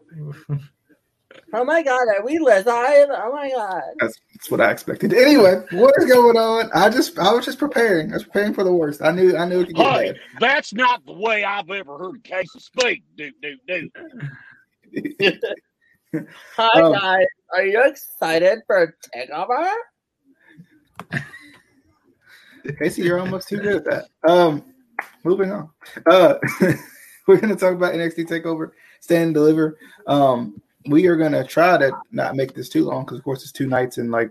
Oh my god, are we live? Oh my god. That's, that's what I expected. Anyway, what is going on? I just I was just preparing. I was preparing for the worst. I knew I knew it could get Hey, bad. that's not the way I've ever heard Casey speak. Do do do. Hi Um, guys, are you excited for takeover? Casey, you're almost too good at that. Um, moving on. Uh, we're gonna talk about NXT Takeover, Stand and Deliver. Um, we are gonna try to not make this too long because, of course, it's two nights and like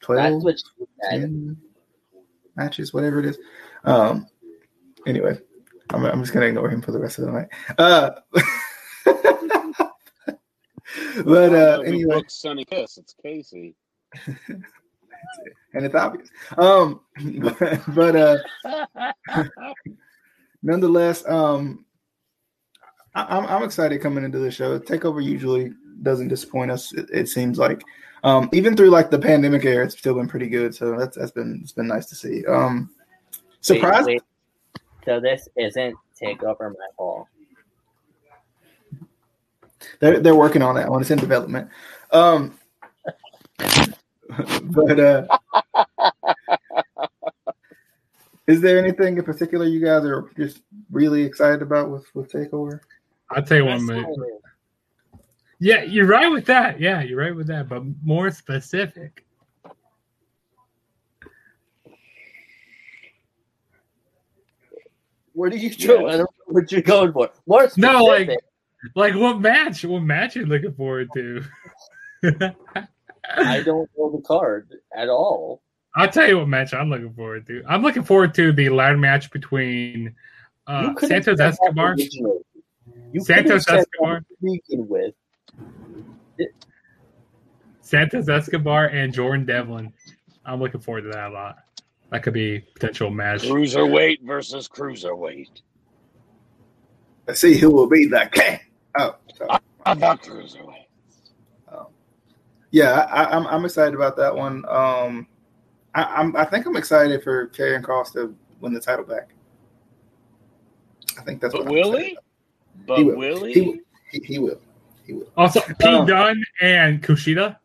twelve That's what she said. 10 matches, whatever it is. Um, anyway, I'm, I'm just gonna ignore him for the rest of the night. Uh, but uh, anyway, booked Sonny Kiss? It's Casey. and it's obvious. Um, but, but uh, nonetheless, um, I, I'm I'm excited coming into the show. Takeover usually doesn't disappoint us. It, it seems like, um, even through like the pandemic era, it's still been pretty good. So that's that's been it's been nice to see. Um, surprised. Wait, wait. So this isn't takeover my hall. They're they're working on that one. It's in development. Um, but uh, is there anything in particular you guys are just really excited about with with Takeover? I'll tell you one minute. Yeah, you're right with that. Yeah, you're right with that. But more specific. What are you doing? I don't know what you're going for. More specific. No, like, like what match? What match are you looking forward to? I don't know the card at all. I'll tell you what match I'm looking forward to. I'm looking forward to the ladder match between uh, You could've Santos Escobar, originally. You Santos could've said that Escobar. to begin with. Santos Escobar, and Jordan Devlin. I'm looking forward to that a lot. That could be potential match. Cruiserweight versus cruiserweight. Let's see who will be the king. Oh, sorry. How about cruiserweight? yeah, I, I'm I'm excited about that one. Um, I, I'm I think I'm excited for Karrion Kross to win the title back. I think that's But what I'm will excited he? About. But He will. will he? He, will. he, he will. He will. Also, Pete Um, Dunne and Kushida.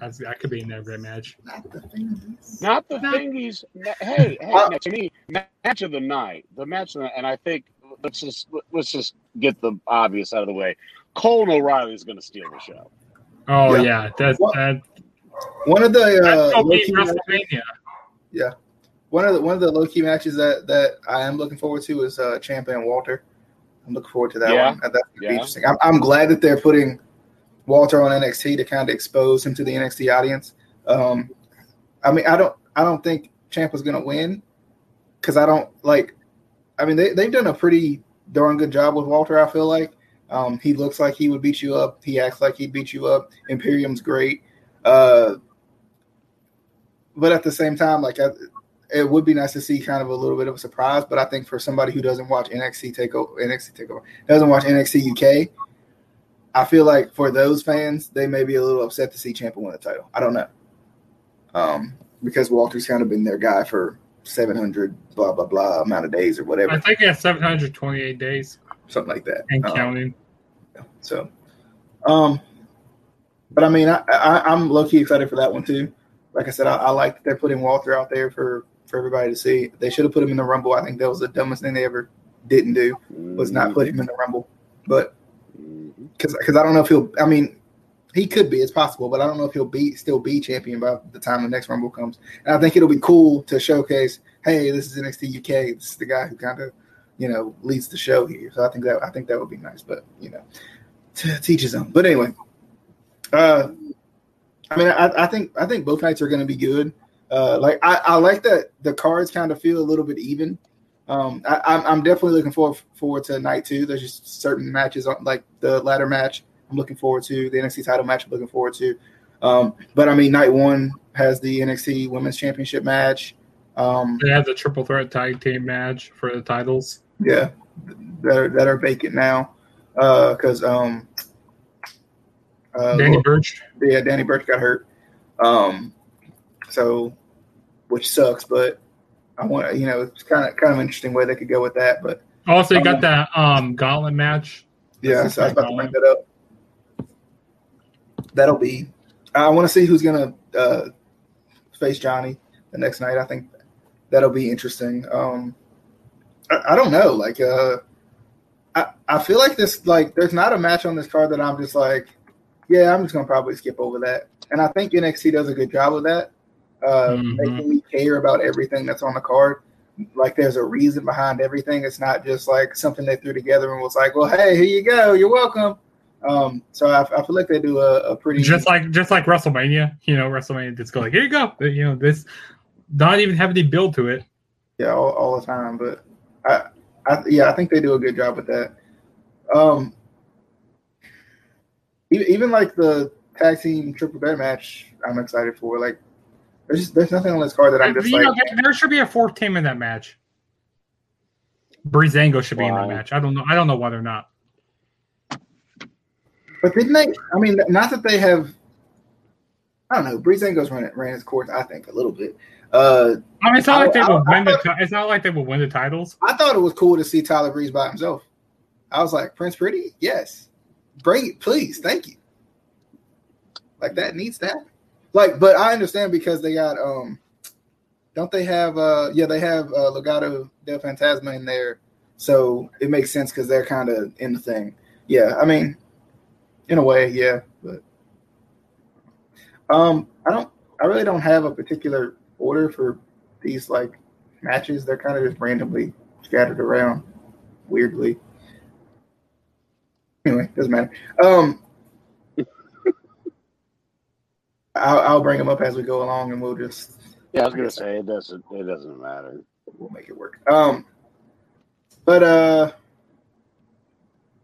That's, that could be in that great match. Not the thing. Not the Not- thingies. Hey, hey, Uh, to me, match of the night. The match, of the, and I think let's just let's just get the obvious out of the way. Cole O'Reilly is going to steal the show. Oh Yeah. yeah, that's What- that, One of the that's uh, gonna be low-key matches- WrestleMania. one of the one of the low key matches that that I am looking forward to is uh, Ciampa and Walter. I'm looking forward to that Yeah. one. That's gonna Yeah. be interesting. I'm, I'm glad that they're putting Walter on NXT to kind of expose him to the NXT audience. Um, I mean, I don't I don't think Ciampa's gonna win because I don't like. I mean, they they've done a pretty darn good job with Walter. I feel like um, he looks like he would beat you up. He acts like he'd beat you up. Imperium's great. Uh, but at the same time, like I, it would be nice to see kind of a little bit of a surprise. But I think for somebody who doesn't watch NXT takeover, NXT takeover, doesn't watch NXT UK, I feel like for those fans, they may be a little upset to see Ciampa win the title. I don't know, um, because Walter's kind of been their guy for seven hundred blah blah blah amount of days or whatever, I think he has 728 days something like that. and Um, counting. so, um, but I mean, I, I I'm low key excited for that one too. Like I said, I, I like that they're putting Walter out there for for everybody to see. They should have put him in the Rumble. I think that was the dumbest thing they ever didn't do was not put him in the Rumble. But because because I don't know if he'll. I mean, he could be. It's possible, but I don't know if he'll be still be champion by the time the next Rumble comes. And I think it'll be cool to showcase. Hey, this is NXT UK. This is the guy who kind of you know leads the show here. So I think that I think that would be nice. But you know, to teach his own. But anyway, uh, I mean, I, I think I think both nights are going to be good. Uh, like I, I like that the cards kind of feel a little bit even. Um, I, I'm, I'm definitely looking forward forward to night two. There's just certain matches on like the ladder match. I'm looking forward to the NXT title match. I'm looking forward to. Um, but I mean, night one has the NXT Women's Championship match. Um, They have the triple threat tag team match for the titles. yeah, that are, that are vacant now because um, uh, Danny Burch. yeah, Danny Burch got hurt. Um, so, which sucks, but I want you know it's kind of kind of interesting way they could go with that. But Also, you Um, got that um gauntlet match Yeah, so I was about to bring that up. That'll be. I want to see who's gonna uh, face Johnny the next night. I think that'll be interesting. Um, I, I don't know. Like, uh, I I feel like this. Like, there's not a match on this card that I'm just like, yeah, I'm just gonna probably skip over that. And I think NXT does a good job of that, uh, Mhm. making me care about everything that's on the card. Like, there's a reason behind everything. It's not just like something they threw together and was like, well, hey, here you go, you're welcome. Um, so I, I feel like they do a, a pretty just like just like WrestleMania, you know, WrestleMania just go like, here you go, you know, this not even have any build to it. yeah all, all the time. But I, I yeah, I think they do a good job with that. Um, even, even like the tag team triple threat match, I'm excited for. Like, there's just, there's nothing on this card that I'm just you like. know, there, there should be a fourth team in that match. Breezango should be in that match. I don't know. I don't know why they're not. But didn't they? I mean, not that they have. I don't know. Breezango's ran ran his course. I think a little bit. Uh, I mean, it's not I- like they I- will I win the. thought- ti- It's not like they will win the titles. I thought it was cool to see Tyler Breeze by himself. I was like, Prince Pretty, yes, bring it, please, thank you. Like that needs to happen. Like, but I understand because they got um, don't they have uh, yeah, they have uh, Legado del Fantasma in there, so it makes sense because they're kind of in the thing. Yeah, I mean, in a way, yeah, but um, I don't, I really don't have a particular order for these like matches. They're kind of just randomly scattered around weirdly. Anyway, doesn't matter. Um, I'll, I'll bring them up as we go along, and we'll just Yeah, I was gonna say it doesn't. It doesn't matter. we'll make it work. Um, but uh,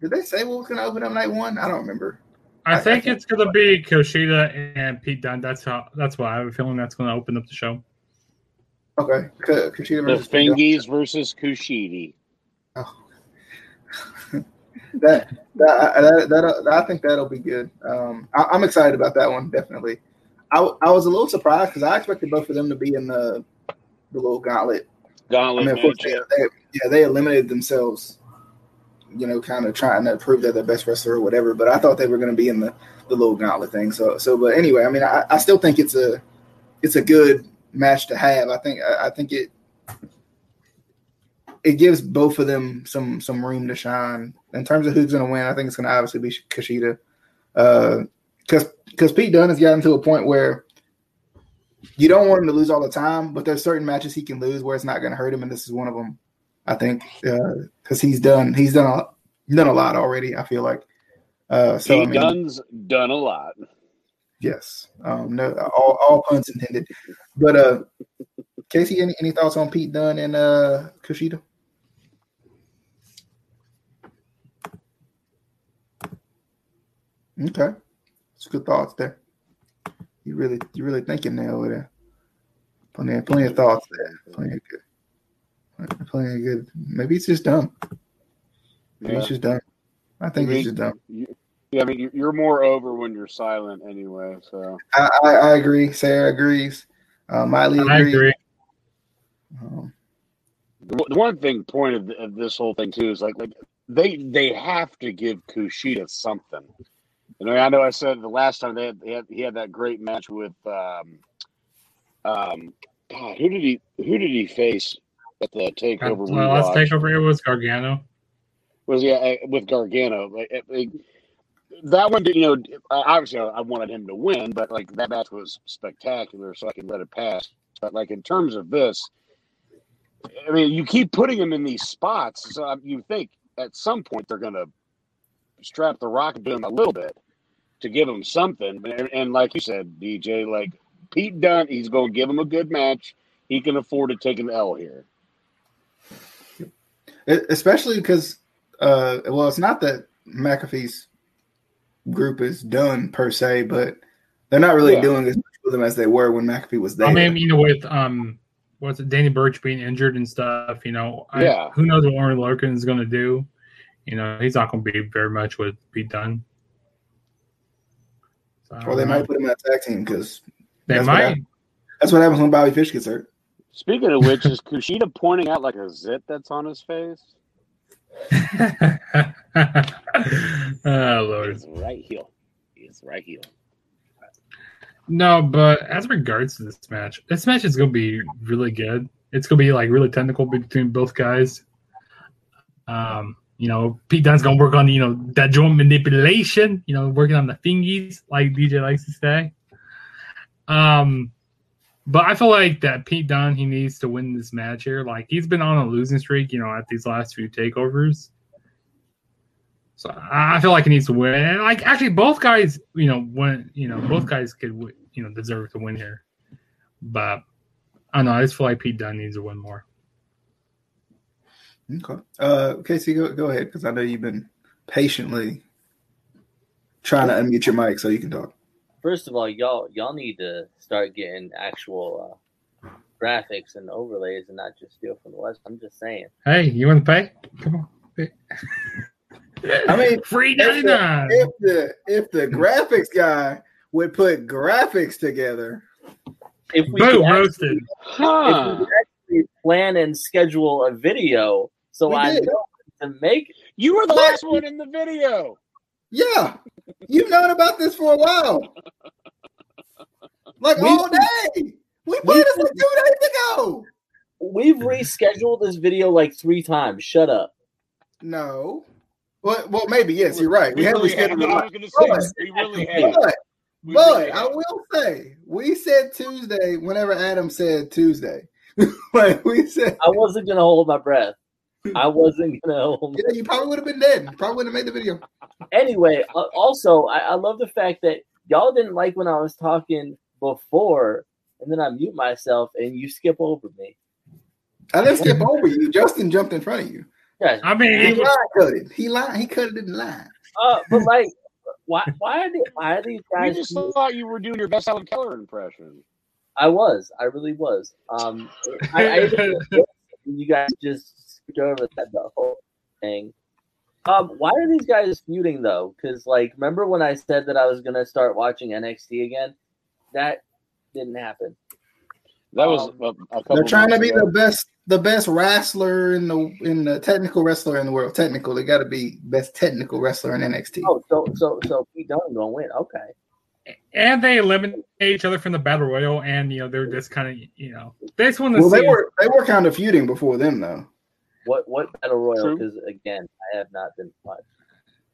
did they say what was going to open up night one? I don't remember. I- I I think think- it's going to be Kushida and Pete Dunne. That's how. That's why I have a feeling that's going to open up the show. Okay, K- Kushida The versus Fingies versus Kushidi. Oh. that, that, that, that, I think that'll be good. Um, I, I'm excited about that one, definitely. I, I was a little surprised because I expected both of them to be in the the little gauntlet. I Gauntlet mean, course, match. they, they, yeah, they eliminated themselves, you know, kind of trying to prove that they're the best wrestler or whatever. But I thought they were going to be in the, the little gauntlet thing. So, so, but anyway, I mean, I, I still think it's a it's a good match to have. I think I, I think it it gives both of them some some room to shine in terms of who's going to win. I think it's going to obviously be Kushida, uh, because because Pete Dunne has gotten to a point where you don't want him to lose all the time, but there's certain matches he can lose where it's not going to hurt him, and this is one of them. I think because he's done he's done a done a lot already. I feel like uh, so. I Pete mean, Dunne's done a lot. yes, um, no, all, all puns intended. But uh, Casey, any, any thoughts on Pete Dunne and uh, Kushida? Okay, it's good thoughts there. You really, you really thinking there over there. Plenty, of, plenty of thoughts there. Plenty of good. Plenty of good. Maybe it's just dumb. Maybe Yeah. it's just dumb. I think I mean, it's just dumb. you- yeah, I mean, you- you're more over when you're silent anyway. So I, I, I agree. Sarah agrees. Uh, Miley I agrees. agree. Um, the one- the one thing point of, of this whole thing too is like like they they have to give Kushida something. Know, I know I said the last time they had, they had he had that great match with um um God, who did he who did he face at the takeover? we Well, let's watched? take. It was Gargano. was yeah uh, with Gargano. Like, that one, you know, uh, obviously I wanted him to win, but like that match was spectacular, so I can let it pass. But like in terms of this, I mean, you keep putting him in these spots, so um, you think at some point they're gonna strap the rocket to him a little bit to give him something. And, and like you said, DJ, like Pete Dunne, he's going to give him a good match. He can afford to take an L here. especially because, uh, well, it's not that McAfee's group is done per se, but they're not really Yeah. doing as much with them as they were when McAfee was there. I mean, you know, with um, what's it, Danny Burch being injured and stuff. You know, I, Yeah. Who knows what Aaron Lorcan is going to do? You know, he's not going to be very much with Pete Dunne. So, or they know. might put him in a tag team because They that's what might. happened. that's what happens when Bobby Fish gets hurt. Speaking of which, is Kushida pointing out like a zit that's on his face? oh lord. He's right heel. He's right heel. No, but as regards to this match, this match is going to be really good. It's going to be like really technical between both guys. Um, you know, Pete Dunne's to work on you know that joint manipulation. You know, working on the thingies, like DJ likes to say. Um, but I feel like that Pete Dunne he needs to win this match here. Like he's been on a losing streak, you know, at these last few takeovers. So I feel like he needs to win. And like actually, both guys, you know, win. You know, both guys could, you know, deserve to win here. But I don't know. I just feel like Pete Dunne needs to win more. Okay. Uh, Casey, go go ahead because I know you've been patiently trying to unmute your mic so you can talk. First of all, y'all y'all need to start getting actual uh, graphics and overlays and not just steal from the West. I'm just saying. Hey, you want to pay? Come on. Pay. I mean, free if the, if the if the graphics guy would put graphics together, If we Boom, could actually, roasted. if we could actually plan and schedule a video, so We I did. know to make. You were the What? last one in the video. yeah, you've known about this for a while, like We- all day. We put this like two days ago. We've rescheduled this video like three times. Shut up. No, well, well, maybe yes, you're right. We, We have really had. rescheduled I was going to say But- we really had. But We But really I will say, we said Tuesday whenever Adam said Tuesday. like we said, I wasn't gonna hold my breath. I wasn't gonna hold. yeah, you probably would have been dead. Probably wouldn't have made the video. Anyway, uh, also I, I love the fact that y'all didn't like when I was talking before, and then I mute myself and you skip over me. I didn't skip over you. Justin jumped in front of you. Guys, I He mean, line cut it. He lied. He cut it in line. uh, but like, why? Why are, they, why are these We guys? just thought you were doing your best Helen Keller impression. I was. I really was. Um, I, I even- you guys just skipped over that the whole thing. Um, why are these guys feuding though? Because like, remember when I said that I was gonna start watching NXT again? That didn't happen. That was Um, a, a couple. They're trying to be ago. the best, the best wrestler in the in the technical wrestler in the world. Technical, they got to be best technical wrestler in NXT. Oh, so so so Pete Dunne gonna win? Okay. and they eliminate each other from the battle royal, and you know they're just kind of you know they just want to well, see. they were they were kind of feuding before them though. What what battle royal? True. Because again, I have not been much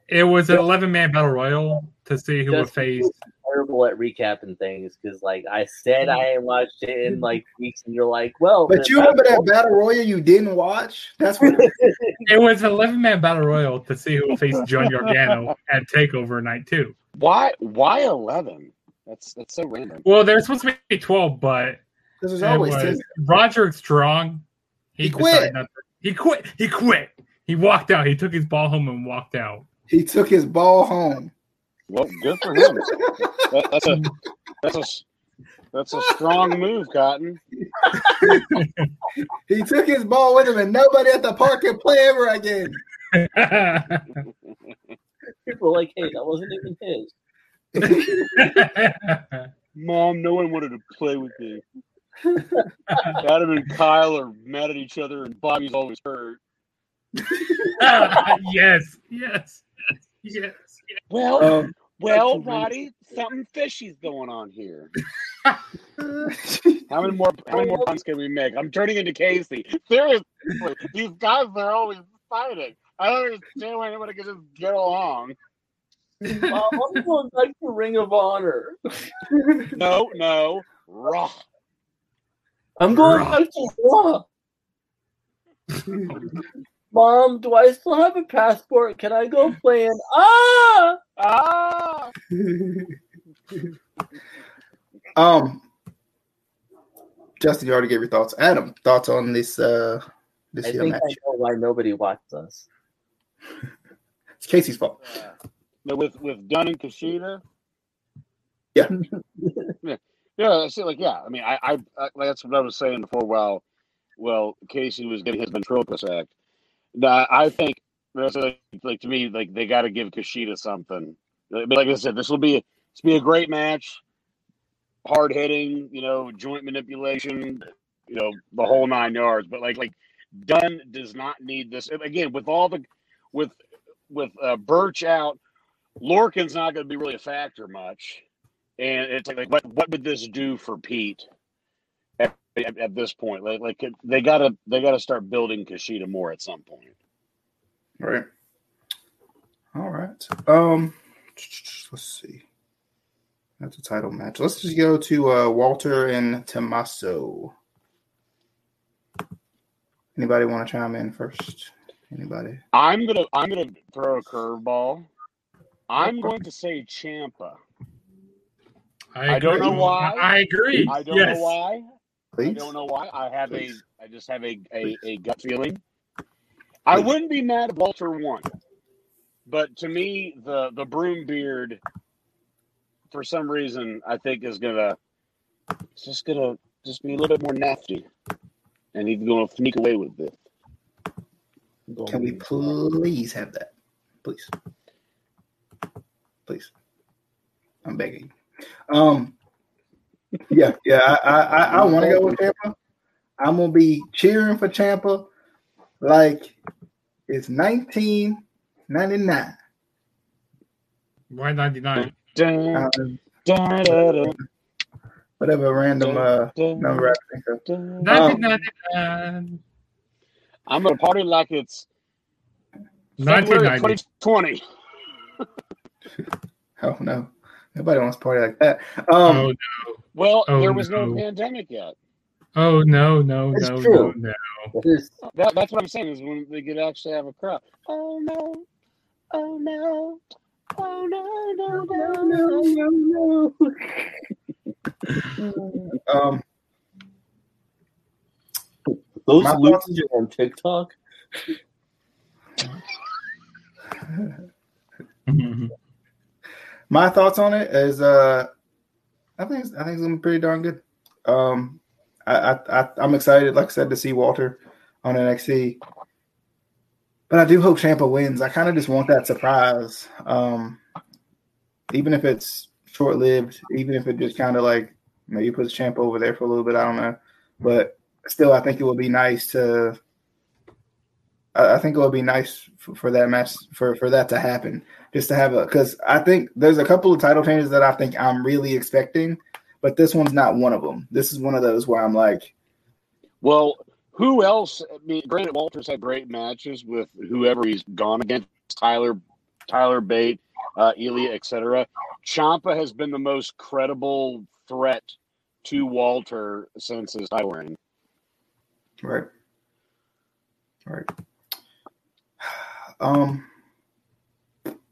It was an eleven man battle royal to see who would face. terrible at recapping things. Because like I said, mm. I ain't watched it in like weeks, and you're like, well, But you remember that battle royal you didn't watch? That's what. It was an eleven man battle royal to see who would face John Gargano at Takeover Night Two. Why? Why eleven? That's that's so random. Well, there's supposed to be twelve, but Because there's always was ten. Roderick Strong. He decided quit. Not to- he quit. He quit. He walked out. He took his ball home and walked out. He took his ball home. Well, good for him. That, that's a that's a s- that's a strong move, Cotton. He took his ball with him, and nobody at the park can play ever again. people are like, hey, that wasn't even his. Mom, no one wanted to play with me. Adam and Kyle are mad at each other, and Bobby's always hurt. yes, yes, yes. Well, Um, well, Roddy, something fishy's going on here. How many more? How many more puns can we make? I'm turning into Casey. Seriously, these guys are always fighting. I don't understand why anybody can just get along. Mom, I'm going back to Ring of Honor. No, no, raw. I'm going Raw. back to Raw. Mom, do I still have a passport? Can I go play in? Ah! Ah, um, Justin, you already gave your thoughts. Adam, thoughts on this uh this I here think I match? know why nobody watched us. It's Casey's fault. no, with with Dunne and Kushida. Yeah. yeah. I see. Like, yeah. I mean, I, I, I that's what I was saying before. Well, well, Casey was getting his ventriloquist act. Now, I think that's like, to me, like they got to give Kushida something. Like I said, this will be this be a great match. Hard hitting, you know, joint manipulation, you know, the whole nine yards. But like, like Dunne does not need this. Again, with all the with with uh, Burch out, Lorcan's not going to be really a factor much. And it's like, what what would this do for Pete at, at, at this point? Like, like they gotta they gotta start building Kushida more at some point. Right. All right. Um, let's see. That's a title match. Let's just go to uh, Walter and Tommaso. Anybody want to chime in first? Anybody? I'm gonna I'm gonna throw a curveball. I'm going to say Ciampa. I don't know why. I agree. I don't yes. know why. I don't know why. I have Please. a I just have a, a, a gut feeling. I wouldn't be mad if Walter won. But to me, the the broom beard for some reason I think is gonna it's just gonna just be a little bit more nasty. And he's gonna sneak away with it. Can we please have that? Please. Please. I'm begging. Um yeah, yeah, I I, I, I want to go with Ciampa. I'm gonna be cheering for Ciampa like it's 1999. Why 99? Dun, Uh, whatever random uh number I can think of. dun. 1999. I'm gonna party like it's February 1990. 2020. Oh no. Nobody wants to party like that. Um Oh, no. Well, Oh, there was no. no. pandemic yet. oh no, no, It's no, true. no, no. That, that's what I'm saying is when they could actually have a crowd. Oh no! Oh no! Oh no! No! No! No! No! um Those My losers are on TikTok. my thoughts on it is uh I think I think it's gonna be pretty darn good. Um I, I, I I'm excited, like I said, to see Walter on NXT. But I do hope Ciampa wins. I kind of just want that surprise. Um even if it's short lived, even if it just kind of like maybe puts Ciampa over there for a little bit, I don't know. But still I think it would be nice to I I think it would be nice for, for that match for, for that to happen just to have a because I think there's a couple of title changes that I think I'm really expecting, but this one's not one of them. This is one of those where I'm like, Well, who else? I mean, granted, Walter's had great matches with whoever he's gone against. Tyler, Tyler Bate, uh, Ilya, etc. Ciampa has been the most credible threat to Walter since his title reign. right, right. Um,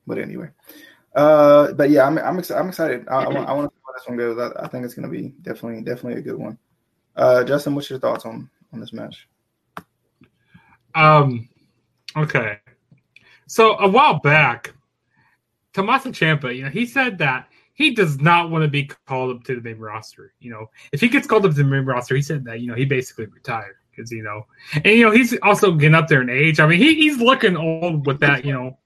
but anyway, uh, but yeah, I'm I'm, ex- I'm excited. I, I, want, I want to see where this one goes. I, I think it's going to be definitely definitely a good one. Uh, Justin, what's your thoughts on on this match? Um, okay. So a while back, Tommaso Ciampa, you know, he said that he does not want to be called up to the main roster. You know, if he gets called up to the main roster, he said that you know he basically retired because you know, and you know he's also getting up there in age. I mean, he, he's looking old with that. You know,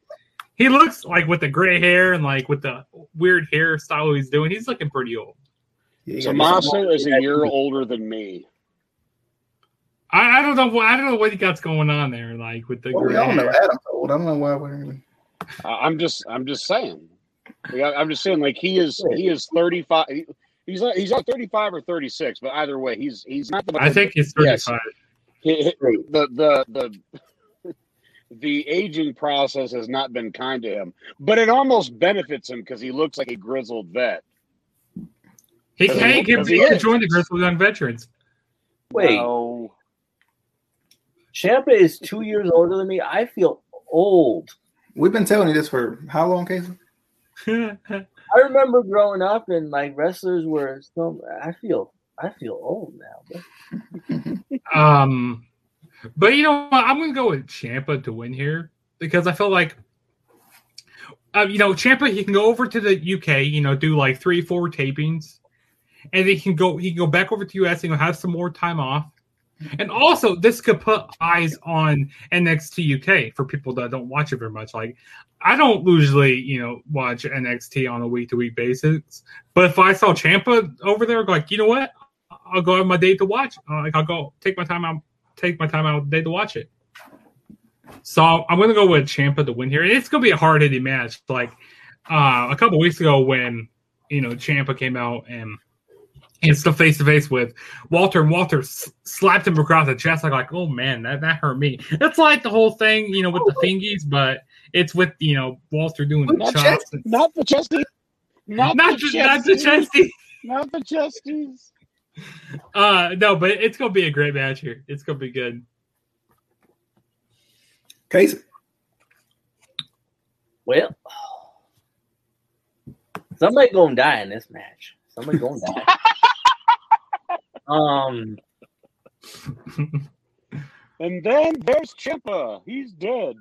he looks like with the gray hair and like with the weird hairstyle he's doing, he's looking pretty old. Yeah, you gotta get some- Tommaso is a year older than me. I, I don't know. what- I don't know what he got going on there, like with the Well, we gray all know hair. Adam's old. I don't know why we're even. I- I'm just, I'm just saying. I- I'm just saying, like he is, he is 35. He's not, he's not 35 or 36, but either way, he's he's not the. I think he's Yes. 35. He- he- the the the the aging process has not been kind to him, but it almost benefits him because he looks like a grizzled vet. He Because can't he- get because he to join the Grizzled Young Veterans. Wait, No. Ciampa is two years older than me. I feel old. We've been telling you this for how long, Casey? I remember growing up and like wrestlers were still. I feel I feel old now. um, but you know what? I'm gonna go with Ciampa to win here because I feel like, uh, you know, Ciampa he can go over to the UK, you know, do like three, four tapings, and he can go he can go back over to US and have some more time off. And also, this could put eyes on NXT UK for people that don't watch it very much. Like, I don't usually, you know, watch NXT on a week to week basis. But if I saw Ciampa over there, like, you know what? I'll go have my day to watch. Uh, like, I'll go take my time out take my time out of the day to watch it. So I'm gonna go with Ciampa to win here. It's gonna be a hard hitting match. Like uh, a couple weeks ago when you know Ciampa came out and and stuff face to face with Walter, and Walter s- slapped him across the chest. Like, like, oh man, that, that hurt me. It's like the whole thing, you know, with the fingies, but it's with you know Walter doing the Not chops. and- Not the chesty. Not, not, the the, not the chesties. chesty. Not the chesties. Uh, no, but it's gonna be a great match here. It's gonna be good. Casey. Well, somebody gonna die in this match. Somebody gonna die. um, And then there's Ciampa. He's dead.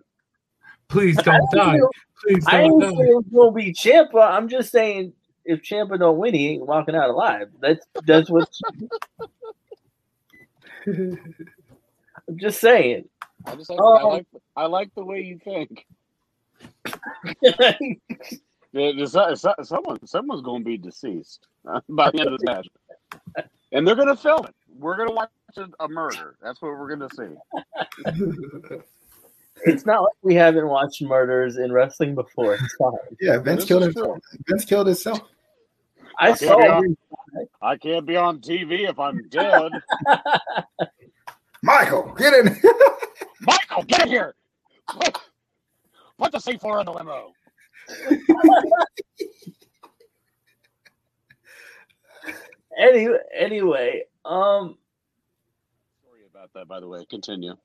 Please don't don't die. Please I don't ain't die. saying it's gonna be Ciampa. I'm just saying if Ciampa don't win, he ain't walking out alive. That's that's what. I'm just saying. I just like, Oh. I like I like the way you think. Yeah, there's so- so- Someone someone's going to be deceased uh, by the end of this match, and they're going to film it. We're going to watch a, a murder. That's what we're going to see. it's not like we haven't watched murders in wrestling before. It's fine. Yeah, Vince This killed himself. Vince killed himself. I Okay, saw. yeah. him- I can't be on TV if I'm dead. Michael, get in. Michael, get in here. Put, put the C4 in the limo. Anyway, anyway, um, Sorry about that, by the way. Continue.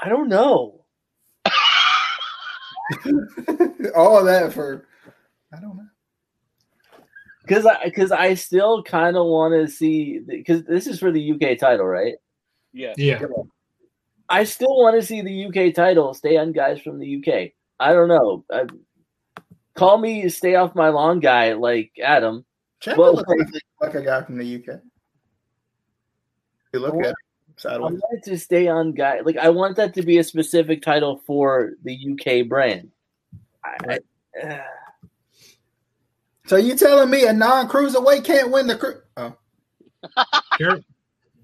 I don't know. All that for I don't know. Because I because I still kind of want to see because this is for the UK title, right? Yes. Yeah. I still want to see the UK title stay on guys from the UK. I don't know. I, call me stay off my lawn guy like Adam. Ciampa Well, looks like, like a guy from the UK. You look at him I sideways. want it to stay on guy. Like I want that to be a specific title for the UK brand. I, I, uh, So you telling me a non-cruiserweight can't win the cru- oh. Here,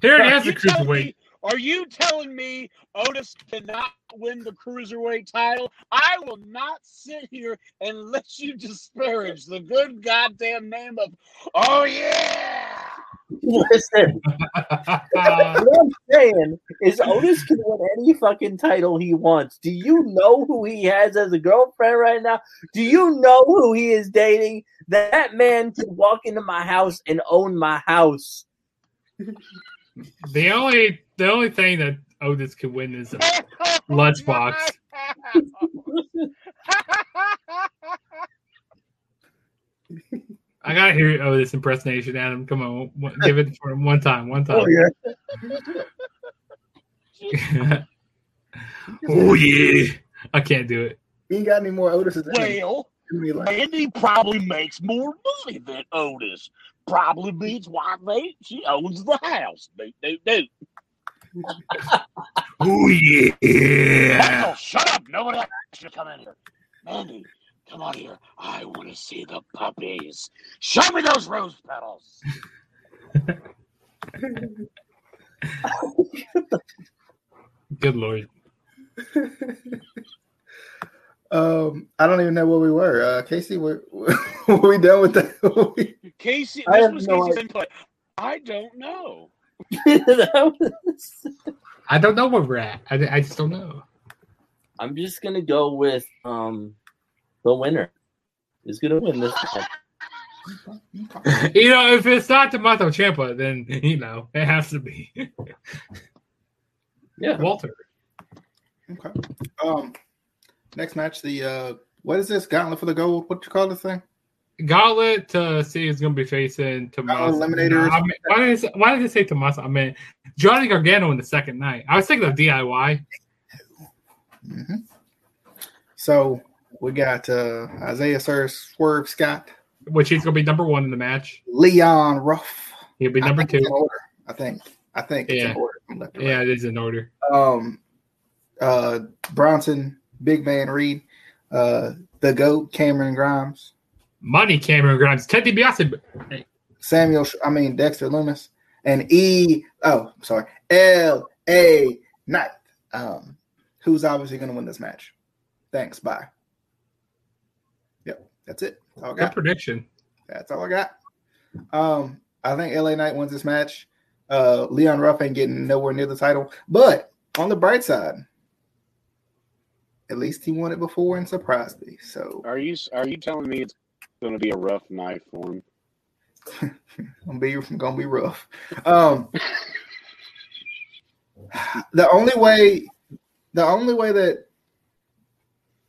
here it has You the cruiserweight. Are you telling me Otis cannot win the cruiserweight title? I will not sit here and let you disparage the good goddamn name of. Oh yeah. Listen, what I'm saying is Otis can win any fucking title he wants. Do you know who he has as a girlfriend right now? Do you know who he is dating? That man can walk into my house and own my house. the only the only thing that Otis can win is a Lunchbox. I gotta hear oh, Otis impersonation, Adam. Come on, one- give it for him one time, one oh, time. oh yeah, oh yeah. I can't do it. He ain't got any more Otis's in him. well, Give me Mandy probably makes more money than Otis. Probably means why they she owns the house. Do do do. Oh yeah. Michael, shut up! Nobody else should come in here. Mandy, come on here. I want to see the puppies. Show me those rose petals. Good lord. um, I don't even know where we were. Uh, Casey, were, were we done with that? Casey, I this have was no Casey's idea. input. I don't know. Was- I don't know where we're at. I, I just don't know. I'm just gonna go with um the winner. Is gonna win this match. You know, if it's not Tommaso Ciampa, then you know it has to be Yeah. Walter. okay. Um, next match, the uh, what is this gauntlet for the gold? What you call this thing? Gauntlet to see is going to be facing Tommaso. Eliminators. I mean, why, did it say, why did it say Tommaso? I mean, Johnny Gargano in the second night. I was thinking of DIY. hmm So we got uh, Isaiah Sir, Swerve Scott, which he's going to be number one in the match. Leon Ruff. He'll be number two. order. I think. I think it's Yeah. in order from left Yeah, it is in order. Um, uh, Bronson, Big Man Reed, uh, the Goat, Cameron Grimes, Money Cameron Grimes, Ted DiBiase. Samuel. I mean Dexter Lumis, and E. Oh, sorry, L A Knight. Um, who's obviously going to win this match? Thanks. Bye. Yep, that's it. That's all I Good prediction. That's all I got. Um, I think LA Knight wins this match. Uh, Leon Ruff ain't getting nowhere near the title, but on the bright side, at least he won it before and surprised me. So Are you are you telling me it's going to be a rough night for him? gonna be gonna be rough. Um, the only way, the only way that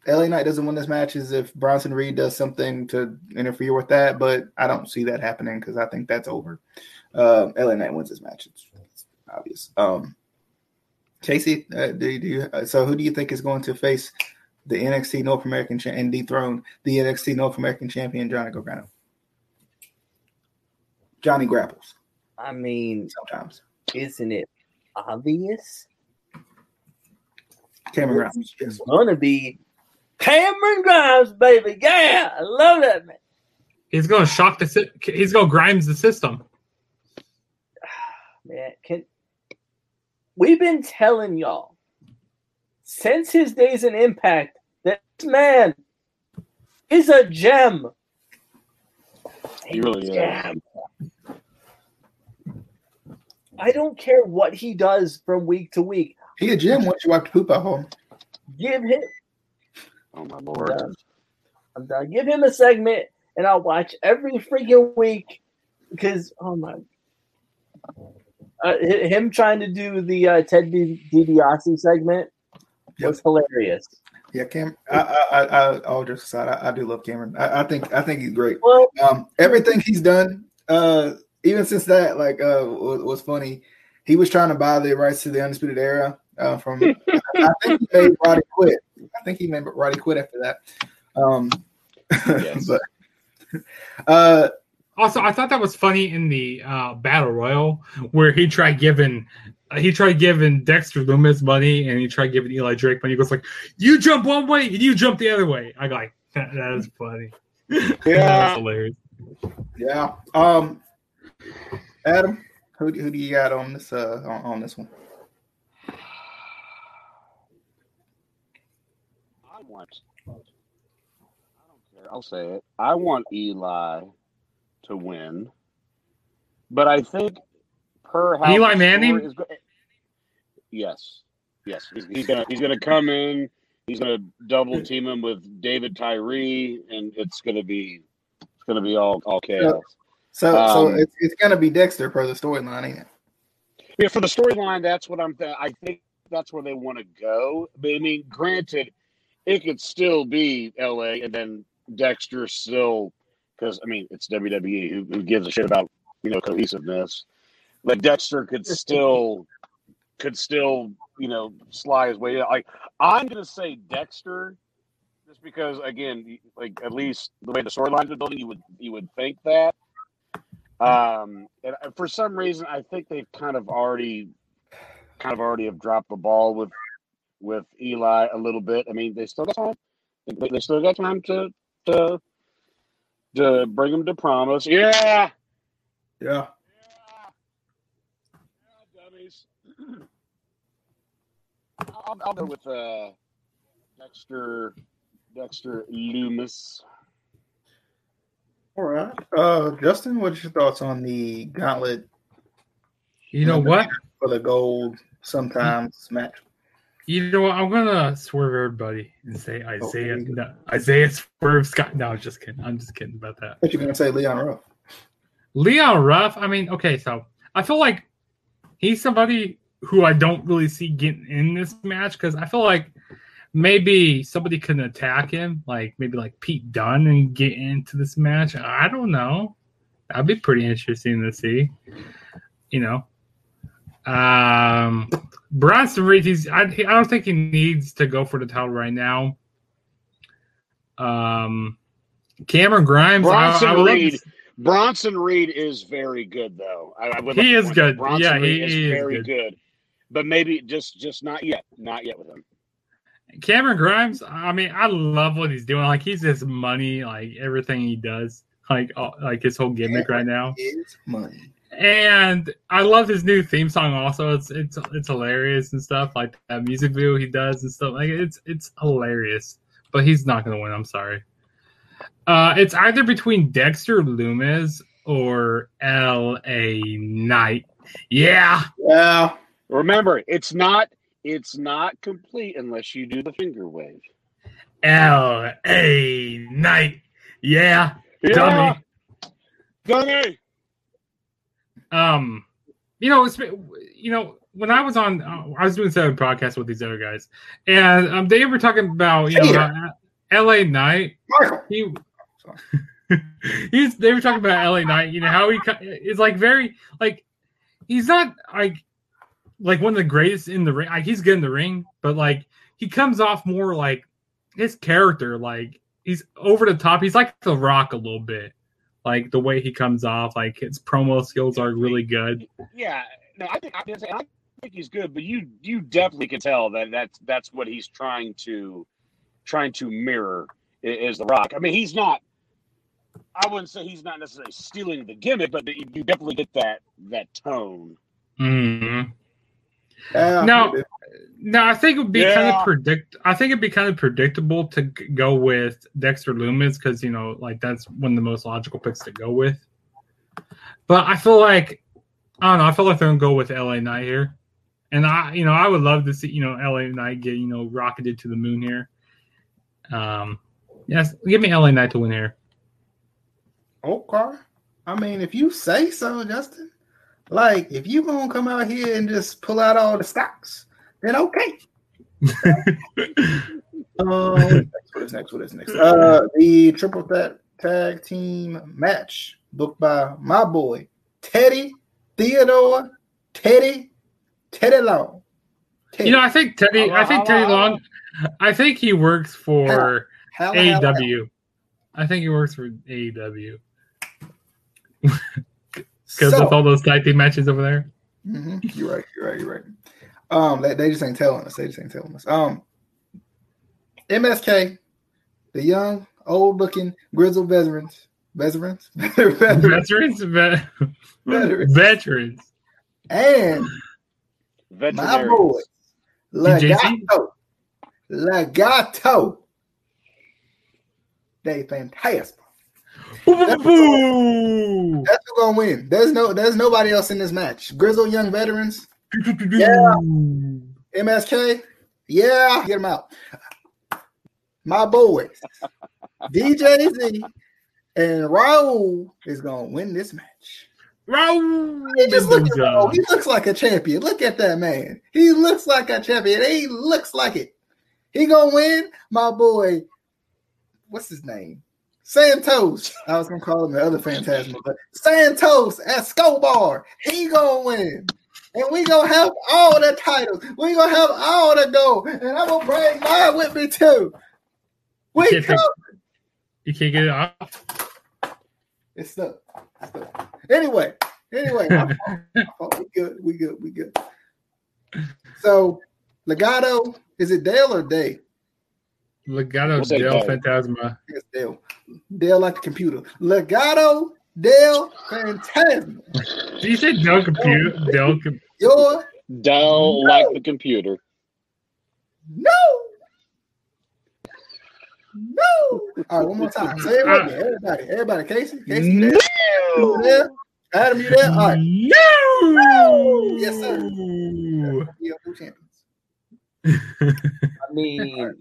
LA Knight doesn't win this match is if Bronson Reed does something to interfere with that, but I don't see that happening because I think that's over. Um, LA Knight wins this match. It's, it's obvious. Um, Casey, uh, do, you- do you, uh, so who do you think is going to face the NXT North American cha- and dethrone the NXT North American champion Johnny Gargano? Johnny grapples I mean, sometimes. isn't it obvious? Cameron Grimes. Yes. It's gonna be Cameron Grimes, baby. Yeah, I love that man. He's gonna shock the. sy- He's gonna grimes the system. Man, can we've been telling y'all since his days in Impact that this man is a gem. He really is. I don't care what he does from week to week. He a gym once you wipe the poop out of him. Give him Oh my I'm lord! done. I'm done. Give him a segment, and I'll watch every freaking week because oh my, uh, him trying to do the uh, Ted Di- DiBiase segment was hilarious. Yeah, Cam. I, I, I, I all just aside, I, I do love Cameron. I, I think, I think he's great. Well, Um, everything he's done, uh, even since that, like, uh, was, was funny. He was trying to buy the rights to the Undisputed Era uh, from. I think he made Roddy quit. I think he made Roddy quit after that. Um, Yes. but uh, Also, I thought that was funny in the uh, battle royal where he tried giving uh, he tried giving Dexter Lumis money and he tried giving Eli Drake money. He goes like, "You jump one way and you jump the other way." I go like, "That, that is funny." Yeah. was hilarious. yeah. Um, Adam, who, who do you got on this uh on, on this one? I want. I don't care. I'll say it. I want Eli to win, but I think per how Eli Manning? is go- yes, yes, he's, he's gonna he's gonna come in. He's gonna double team him with David Tyree, and it's gonna be it's gonna be all all chaos. So, so Um, it's, it's gonna be Dexter per the storyline, ain't it? Yeah, for the storyline, that's what I'm. Th- I think that's where they want to go. But I mean, granted, it could still be L.A. and then Dexter still, because I mean, it's WWE. Who, who gives a shit about you know cohesiveness? Like Dexter could still, could still, you know, slide his way. out. Like I'm gonna say Dexter, just because again, like at least the way the storylines are building, you would you would think that. Um, and for some reason, I think they've kind of already, kind of already have dropped the ball with, with Eli a little bit. I mean, they still got time. They, they still got time to, to, to bring him to promise. Yeah, Yeah. yeah, yeah dummies. I'll, I'll go with uh, Dexter, Dexter Lumis. All right. Uh, Justin, what's your thoughts on the gauntlet You know what? for the gold sometimes match? You know what? I'm gonna swerve everybody and say Isaiah. No, Isaiah swerve Scott. No, I'm just kidding. I'm just kidding about that. What you're gonna say, Leon Ruff? Leon Ruff. I mean, okay, so I feel like he's somebody who I don't really see getting in this match because I feel like maybe somebody can attack him, like maybe like Pete Dunne and get into this match. I don't know. That'd be pretty interesting to see. You know, um, Bronson Reed. He's. I, I don't think he needs to go for the title right now. Um, Cameron Grimes. Bronson I would love to Reed. Bronson Reed is very good, though. I, I would He like is good. Bronson Yeah, Reed he- is is very good. good. But maybe just just not yet, not yet with him. Cameron Grimes, I mean, I love what he's doing. Like he's just money, like everything he does, like all, like his whole gimmick right now. Is money. And I love his new theme song. Also, it's it's it's hilarious and stuff like that music video he does and stuff like it's it's hilarious. But he's not gonna win. I'm sorry. Uh, it's either between Dexter Lumis or L.A. Knight. Yeah, Yeah. Remember, it's not it's not complete unless you do the finger wave. L.A. Knight. Yeah, dummy. Dummy. Um you know it's you know when i was on uh, i was doing seven podcasts with these other guys and um they were talking about you know uh, LA Knight. He he's they were talking about LA Knight. you know how he is like very like he's not like like one of the greatest in the ring like he's good in the ring but like he comes off more like his character like he's over the top he's like the rock a little bit like the way he comes off like his promo skills are really good Yeah, no, I think I, can say, I think he's good, but you you definitely can tell that that's that's what he's trying to trying to mirror is the Rock. I mean, he's not. I wouldn't say he's not necessarily stealing the gimmick, but you you definitely get that that tone. Mhm. Yeah. No. No, I think it would be kind of predict. I think it'd be kind of predictable to go with Dexter Lumis because you know, like that's one of the most logical picks to go with. But I feel like I don't know. I feel like they're gonna go with LA Knight here, and I, you know, I would love to see you know LA Knight get you know rocketed to the moon here. Um, yes, give me LA Knight to win here. Okay. I mean, if you say so, Justin. Like, if you gonna come out here and just pull out all the stocks, then okay. Uh, what is next? What is next? Uh, the triple threat tag team match booked by my boy Teddy Theodore Teddy Teddy Long. Teddy. you know, I think Teddy. I think Teddy Long. I think he works for. AEW. I think he works for AEW because So- with all those tag team matches over there. hmm You're right. You're right. You're right. Um, they, they just ain't telling us. They just ain't telling us. Um, MSK, the young, old-looking grizzled veterans, veterans, veterans, Veterans, ve- Veterans. veterans. and my Veterinarians. boy Legado, Legado. They fantastic. Boo! That's who gonna win. There's no, there's nobody else in this match. Grizzle young veterans, Yeah. MSK, yeah, get him out. My boys, DJZ and Raul is gonna win this match. Raul He just look at. He looks like a champion. Look at that man. He looks like a champion. He looks like it. He gonna win, my boy. What's his name? Santos. I was gonna call him the other Phantasm, but Santos Escobar. He gonna win. And we gonna have all the titles. We gonna have all the gold. And I'm gonna bring mine with me too. We You can't You can't get it off. It's stuck. It's stuck. Anyway, anyway, my fault, my fault. we good. We good. We good. So, Legado, is it Dale or Day? Legado We'll say del Dale. Fantasma. It's Dale. Dale like the computer. Legado, Dale, Phantasm. Did you say Del Computer? Del Com- Your Dell No. like the computer. no. No. All right, one more time. Say it with me. Everybody. Everybody. Casey. Casey, you there? You there? Adam, you there? All right. No! Yes, sir. We are new champions. I mean, No.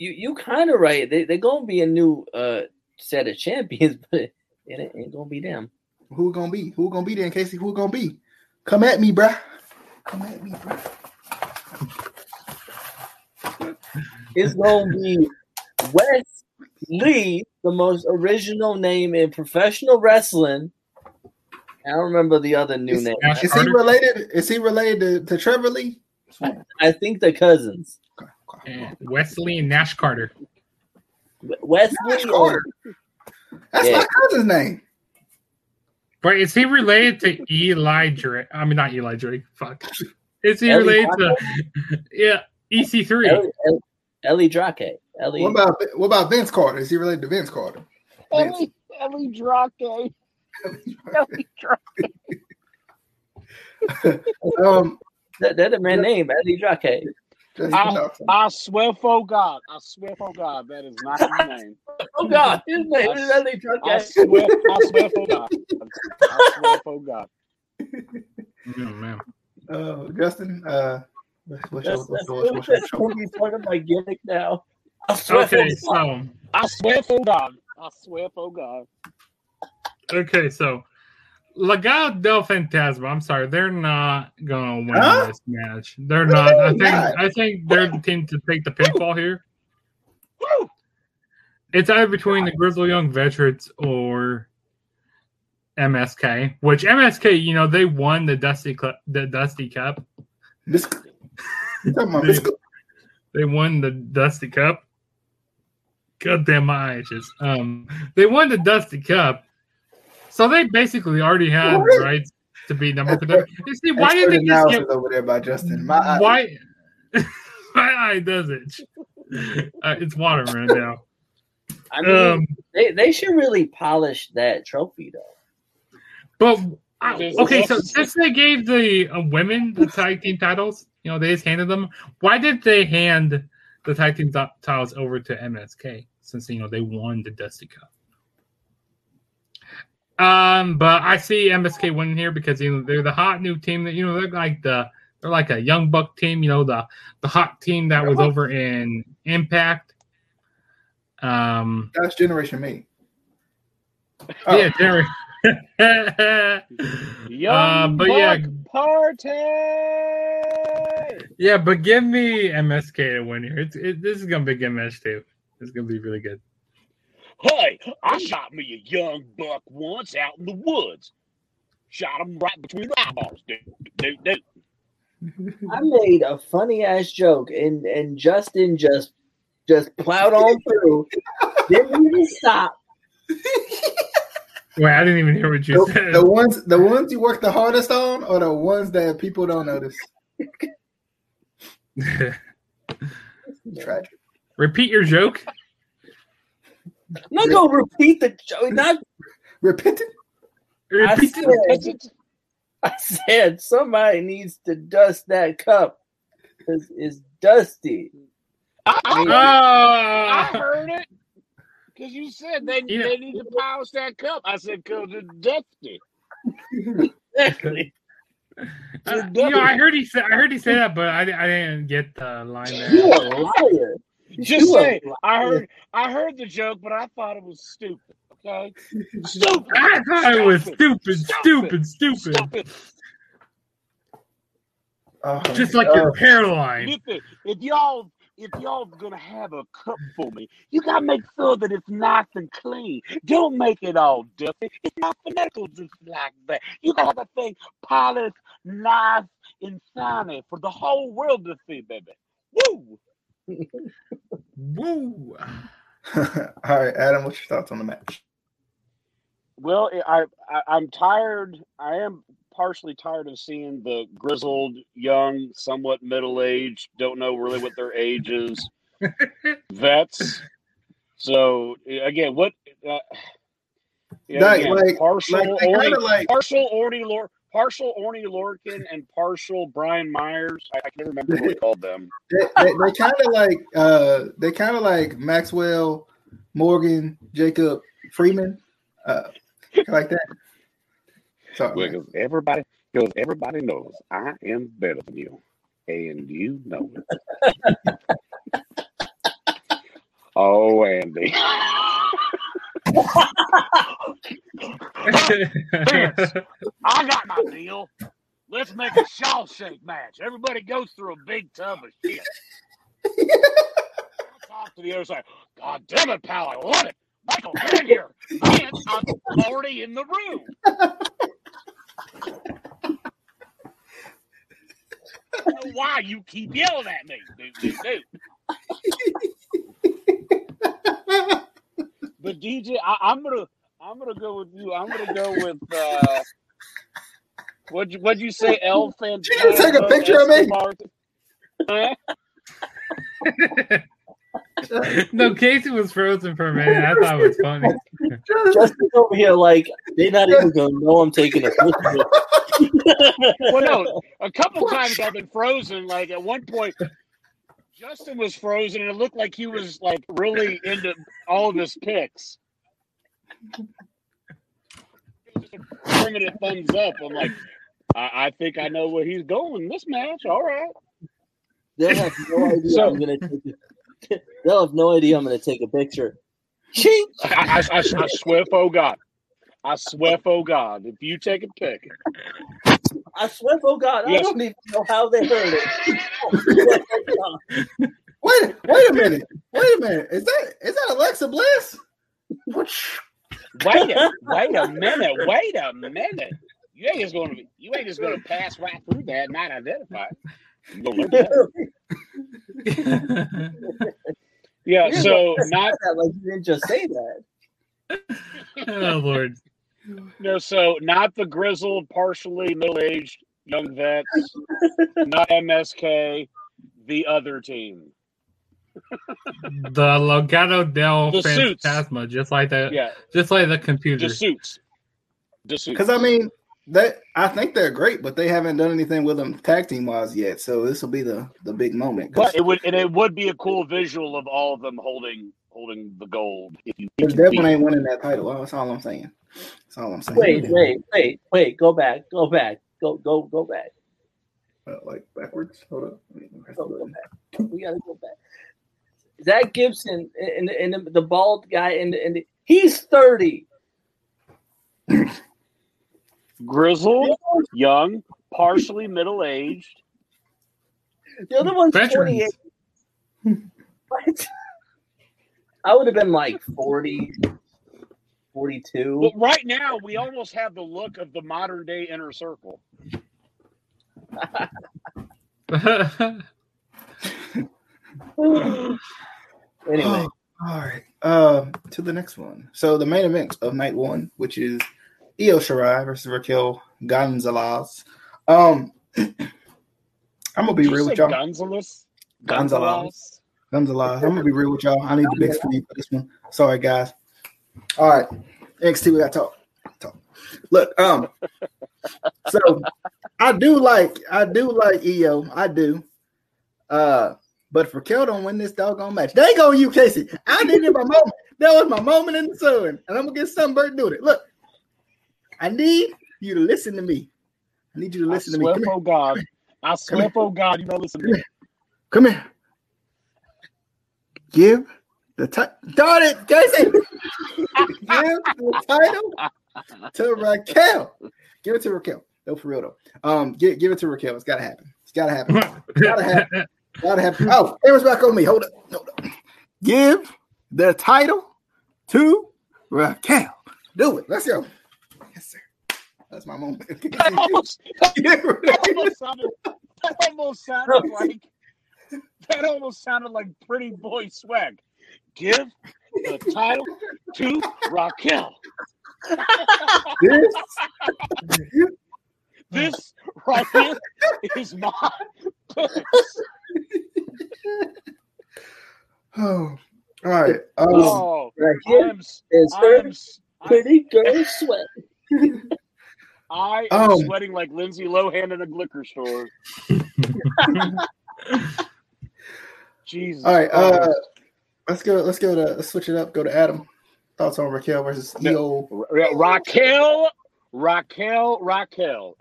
You you kind of right. They they're gonna be a new uh set of champions, but it ain't, gonna be them. Who gonna be? Who gonna be there, Casey? Who gonna be? Come at me, bruh. Come at me, bruh. It's gonna be Wes Lee, the most original name in professional wrestling. I don't remember the other new Is- name. Is he related? Is he related to, to Trevor Lee? I think the cousins. Okay, okay. And Wesley and Nash Carter. Wesley Nash or Carter. That's Yeah. my cousin's name. But is he related to Eli Drake? I mean, not Eli Drake. Fuck. Is he Ellie related to yeah E EC3? Ellie, Ellie, Ellie Drake. Ellie. What about what about Vince Carter? Is he related to Vince Carter? Vince. Ellie, Ellie Drake. Ellie Drake. um, That, that's a man name, Eddie Drake. Jesse I, I swear for God, I swear for God, that is not his name. Oh God, his name is Eddie I Drake. swear, I swear for God. I swear for God. Oh, man. Uh, Justin, uh, what's what's your, That's, what's your, what's your that's show? gonna be part of my gimmick now. I swear Okay, to God. so I swear for God. I swear for God. okay, so Legado del Fantasma. I'm sorry, they're not gonna win Huh? this match. They're What not. I think not? I think they're the team to take the pinfall here. Woo! It's either between the Grizzled Young Veterans or MSK. Which MSK, you know, they won the Dusty Cl- the Dusty Cup. This, you talking about this, They won the Dusty Cup. God damn my itches. Um, they won the Dusty Cup, so they basically already had the What? rights to be number one. You see, why did expert they just analysis get over there by Justin? My eye- why? my eye does it. Uh, it's water right now. I mean, Um, they, they should really polish that trophy though. but I- okay, so since they gave the uh, women the tag team titles, you know, they just handed them. Why did they hand the tag team t- titles over to MSK since you know they won the Dusty Cup? Um, but I see MSK winning here because you know they're the hot new team that you know they're like the they're like a young buck team, you know the the hot team that was over in Impact. Um, that's Generation Me. Oh, yeah, Jerry. Young Uh, but yeah, Buck party. Yeah, but give me MSK to win here. It's it, this is gonna be a good match too. It's gonna be really good. Hey, I shot me a young buck once out in the woods. Shot him right between the eyeballs, dude. Dude, dude. I made a funny ass joke, and and Justin just just plowed on through. Didn't even stop. Wait, I didn't even hear what you The, said. the ones, the ones you work the hardest on, or the ones that people don't notice. Tragic. Repeat your joke. I'm not gonna repeat the joke. Not Repentant. I Repeat said, I said somebody needs to dust that cup because it's dusty. I, I, I Ah! heard it because you said they, Yeah. they need to polish that cup. I said, because it's dusty. Exactly. Uh, you know, I heard he said. I heard he say that, but I, I didn't get the line there. You there. a liar. Just You a say. I heard I heard the joke, but I thought it was stupid. Okay? Stupid. I thought it was stupid, stupid, stupid. Stupid. Oh, Just like oh, your hairline. If y'all if y'all gonna have a cup for me, you gotta make sure that it's nice and clean. Don't make it all dirty. It's not phonetical just like that. You gotta have a thing polished, nice, and shiny for the whole world to see, baby. Woo! Woo! All right, Adam, what's your thoughts on the match? Well, I, I I'm tired. I am partially tired of seeing the grizzled, young, somewhat middle aged, don't know really what their age is, vets. So again, what? Uh, yeah, Like- again, like- partial, like they like- partial Oney, Lor- partial Oney Lorcan, and partial Brian Myers. I, I can't remember what we called them. They, they, they kind of like uh, they kind of like Maxwell, Morgan, Jacob, Freeman, uh, like that. So Because everybody, because everybody knows I am better than you, and you know it. oh, Andy. I got my deal. Let's make a Shawshank match. Everybody goes through a big tub of shit. I'll talk to the other side. God damn it, pal, I want it. Michael, get in here. And I'm already in the room. I don't know why you keep yelling at me, dude, dude, dude. But DJ, I, I'm gonna, I'm gonna go with you. I'm gonna go with. uh What'd you, what'd you say, Elephant? She didn't take a picture of me. No, Casey was frozen for a minute. I thought it was funny. Justin's over here like They're not even gonna know I'm taking a picture. well, no, a couple times I've been frozen. Like at one point, Justin was frozen, and it looked like he was like really into all of his picks. Permanent thumbs up. I'm like, I, I think I know where he's going this match. All right. They'll have no idea So- I'm gonna take. A, they'll have no idea I'm gonna take a picture. I, I, I, I swear, oh God. I swear, oh God, if you take a pic, I swear, oh God, I don't even know how they heard it. Wait, wait a minute. Wait a minute. Is that is that Alexa Bliss? wait a wait a minute, wait a minute. You ain't just gonna you ain't just gonna pass right through that and not identify. it. You gonna learn that. Yeah, Yeah, so but- not like you didn't just say that. oh Lord. no, so not the grizzled, partially middle-aged young vets, not MSK, the other team. The Logano del The suits. Fantasma, just like that, Yeah, just like the computer. the suits, the suits. Because I mean, that I think they're great, but they haven't done anything with them tag team wise yet. So this will be the the big moment. But it would and it would be a cool visual of all of them holding holding the gold. If you, Because if you Devlin ain't winning that title. That's all I'm saying. That's all I'm saying. Wait, wait, wait, wait. Go back. Go back. Go, go, go back. Uh, like backwards. Hold up. Let me press Go, go back. We gotta go back. Zach Gibson and, and, and the bald guy and and he's thirty. grizzled, young, partially middle aged. The other one's twenty eight. What? I would have been like 40, 42. But right now, we almost have the look of the modern day inner circle. anyway, Oh, all right. Um, to the next one. So the main event of night one, which is Io Shirai versus Raquel Gonzalez. Um, I'm gonna be Did you real say with y'all. Gonzalez? Gonzalez. Gonzalez. I'm gonna be real with y'all. I need the big screen for this one. Sorry, guys. All right, NXT. We got to talk. Talk. Look, um, so I do like I do like Io. I do. Uh, but for Raquel don't win this doggone match, they go you, Casey. I needed my moment. That was my moment in the sun, and I'm gonna get Sunbird doing it. Look, I need you to listen to me. I need you to listen to me. swear, Come here. oh God. I swear, oh God, you know, listen to me. Come here. Give the title. Darn it, Casey. Give the title to Raquel. Give it to Raquel. No, for real though. Um, give, give it to Raquel. It's gotta happen. It's gotta happen. gotta happen. Gotta happen. Oh, camera's back on me. Hold up. Hold up. Give the title to Raquel. Do it. Let's go. Yes, sir. That's my moment. That almost, that almost sounded, that almost sounded like that almost sounded like pretty boy swag. Give the title to Raquel. This- This right here is my pick. Oh, all right. Um, Oh, right I'm, s- is I her am, s- I, pretty girl sweat. I am Um, sweating like Lindsay Lohan in a liquor store. Jesus. All right, uh, let's go. Let's go to let's switch it up. Go to Adam. Thoughts on Raquel versus Io. Ra- Raquel, Raquel, Raquel.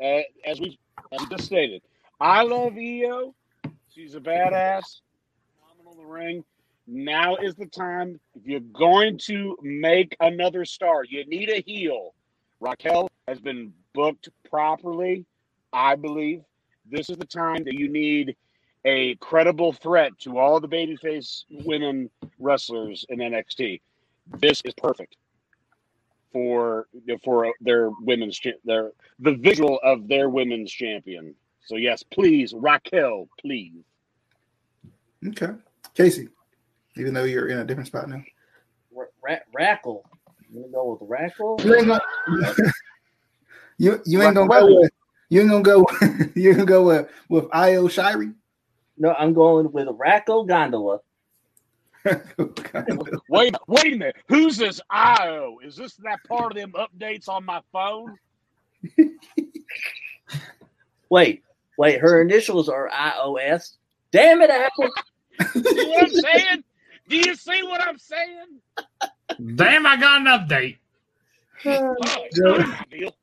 As we as we just stated, I love Io. She's a badass. Phenomenal in the ring. Now is the time. If you're going to make another star, you need a heel. Raquel has been booked properly. I believe this is the time that you need a credible threat to all the babyface women wrestlers in NXT. This is perfect for for their women's cha- their the visual of their women's champion. So yes, please, Raquel, please. Okay, Casey. Even though you're in a different spot now, Ra- Ra- Rackle. You gonna go with Rackle? you ain't gonna, you, you ain't gonna go with you ain't gonna go you gonna go with with Io Shirai. No, I'm going with Rackle Gondola. wait, wait a minute. Who's this IO? Is this that part of them updates on my phone? Wait, wait. Her initials are iOS. Damn it, Apple. See what I'm saying? Do you see what I'm saying? Damn, I got an update. Oh, it's not a big deal.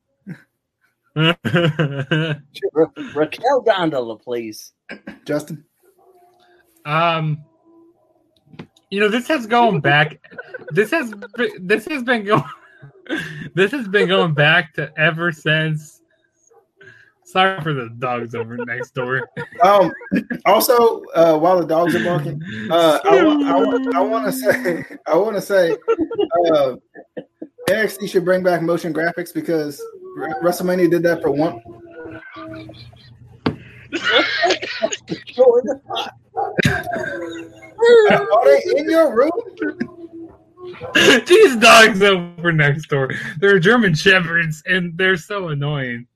Ra- Raquel Gondola, please. Justin. um, you know, this has gone back. This has this has been going. This has been going back to ever since. Sorry for the dogs over next door. Um, also, uh, while the dogs are barking, uh, I, I, I want to say, I want to say, uh, NXT should bring back motion graphics because WrestleMania did that for one. Are they in your room? These dogs over next door. They're German shepherds, and they're so annoying.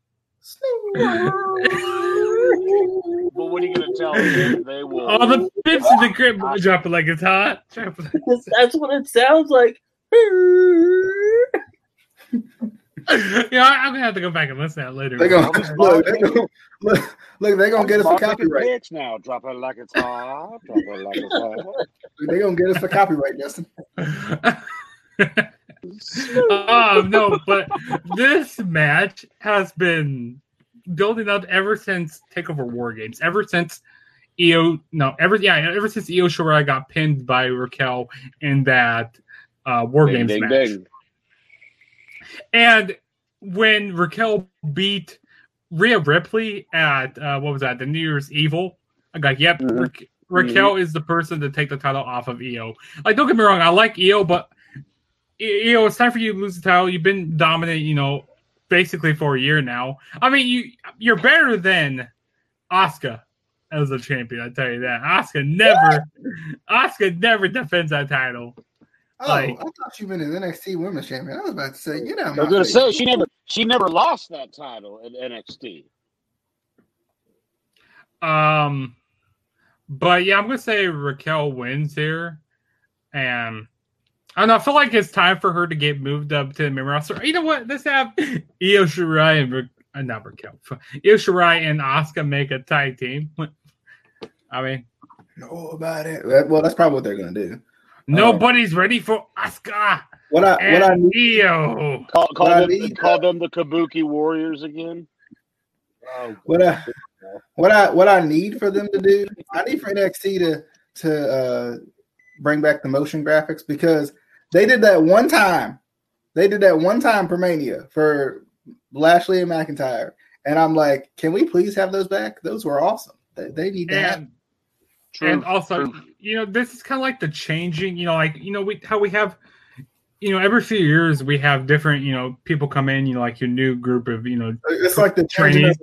But what are you going to tell them? They will. All the bits in the crib drop it like it's hot. It like- Because that's what it sounds like. yeah, I- I'm gonna have to go back and listen to that later. They're gonna look. They're gonna, look, look, they're gonna get us for Market copyright. pitch now. Drop it like it's hot. Drop it like it's hot. They're gonna get us for copyright, Justin. oh no, but this match has been building up ever since Takeover War Games. Ever since Io, no, ever yeah, ever since Io Shirai got pinned by Raquel in that uh, War Ding, Games ding, match. ding. And when Raquel beat Rhea Ripley at uh, what was that, the New Year's Evil, I got yep, Mhm. Ra- Raquel is the person to take the title off of Io. Like, don't get me wrong, I like Io, but Io, it's time for you to lose the title. You've been dominant, you know, basically for a year now. I mean, you you're better than Asuka as a champion. I tell you that. Asuka never, Asuka never defends that title. Oh, Like- I thought you meant an NXT Women's Champion. I was about to say, you know, I was going to say she never she never lost that title at NXT. Um, but yeah, I'm gonna say Raquel wins here, and I don't know. I feel like it's time for her to get moved up to the main roster. You know what? Let's have Io Shirai and Ra- uh, not Raquel, Io Shirai and Asuka make a tag team. I mean, know about it. Well, that's probably what they're gonna do. Nobody's ready for Asuka What I what I and need, Io. Call, call, Well, I them, need- call them the Kabuki Warriors again. Oh, what I what I what I need for them to do. I need for NXT to to uh, bring back the motion graphics because they did that one time. They did that one time for Mania for Lashley and McIntyre, and I'm like, can we please have those back? Those were awesome. They, they need to have. And True. and also, true. you know, this is kind of like the changing. You know, like you know, we how we have, you know, every few years we have different, you know, people come in. You know, like your new group of, you know, It's like the changing of,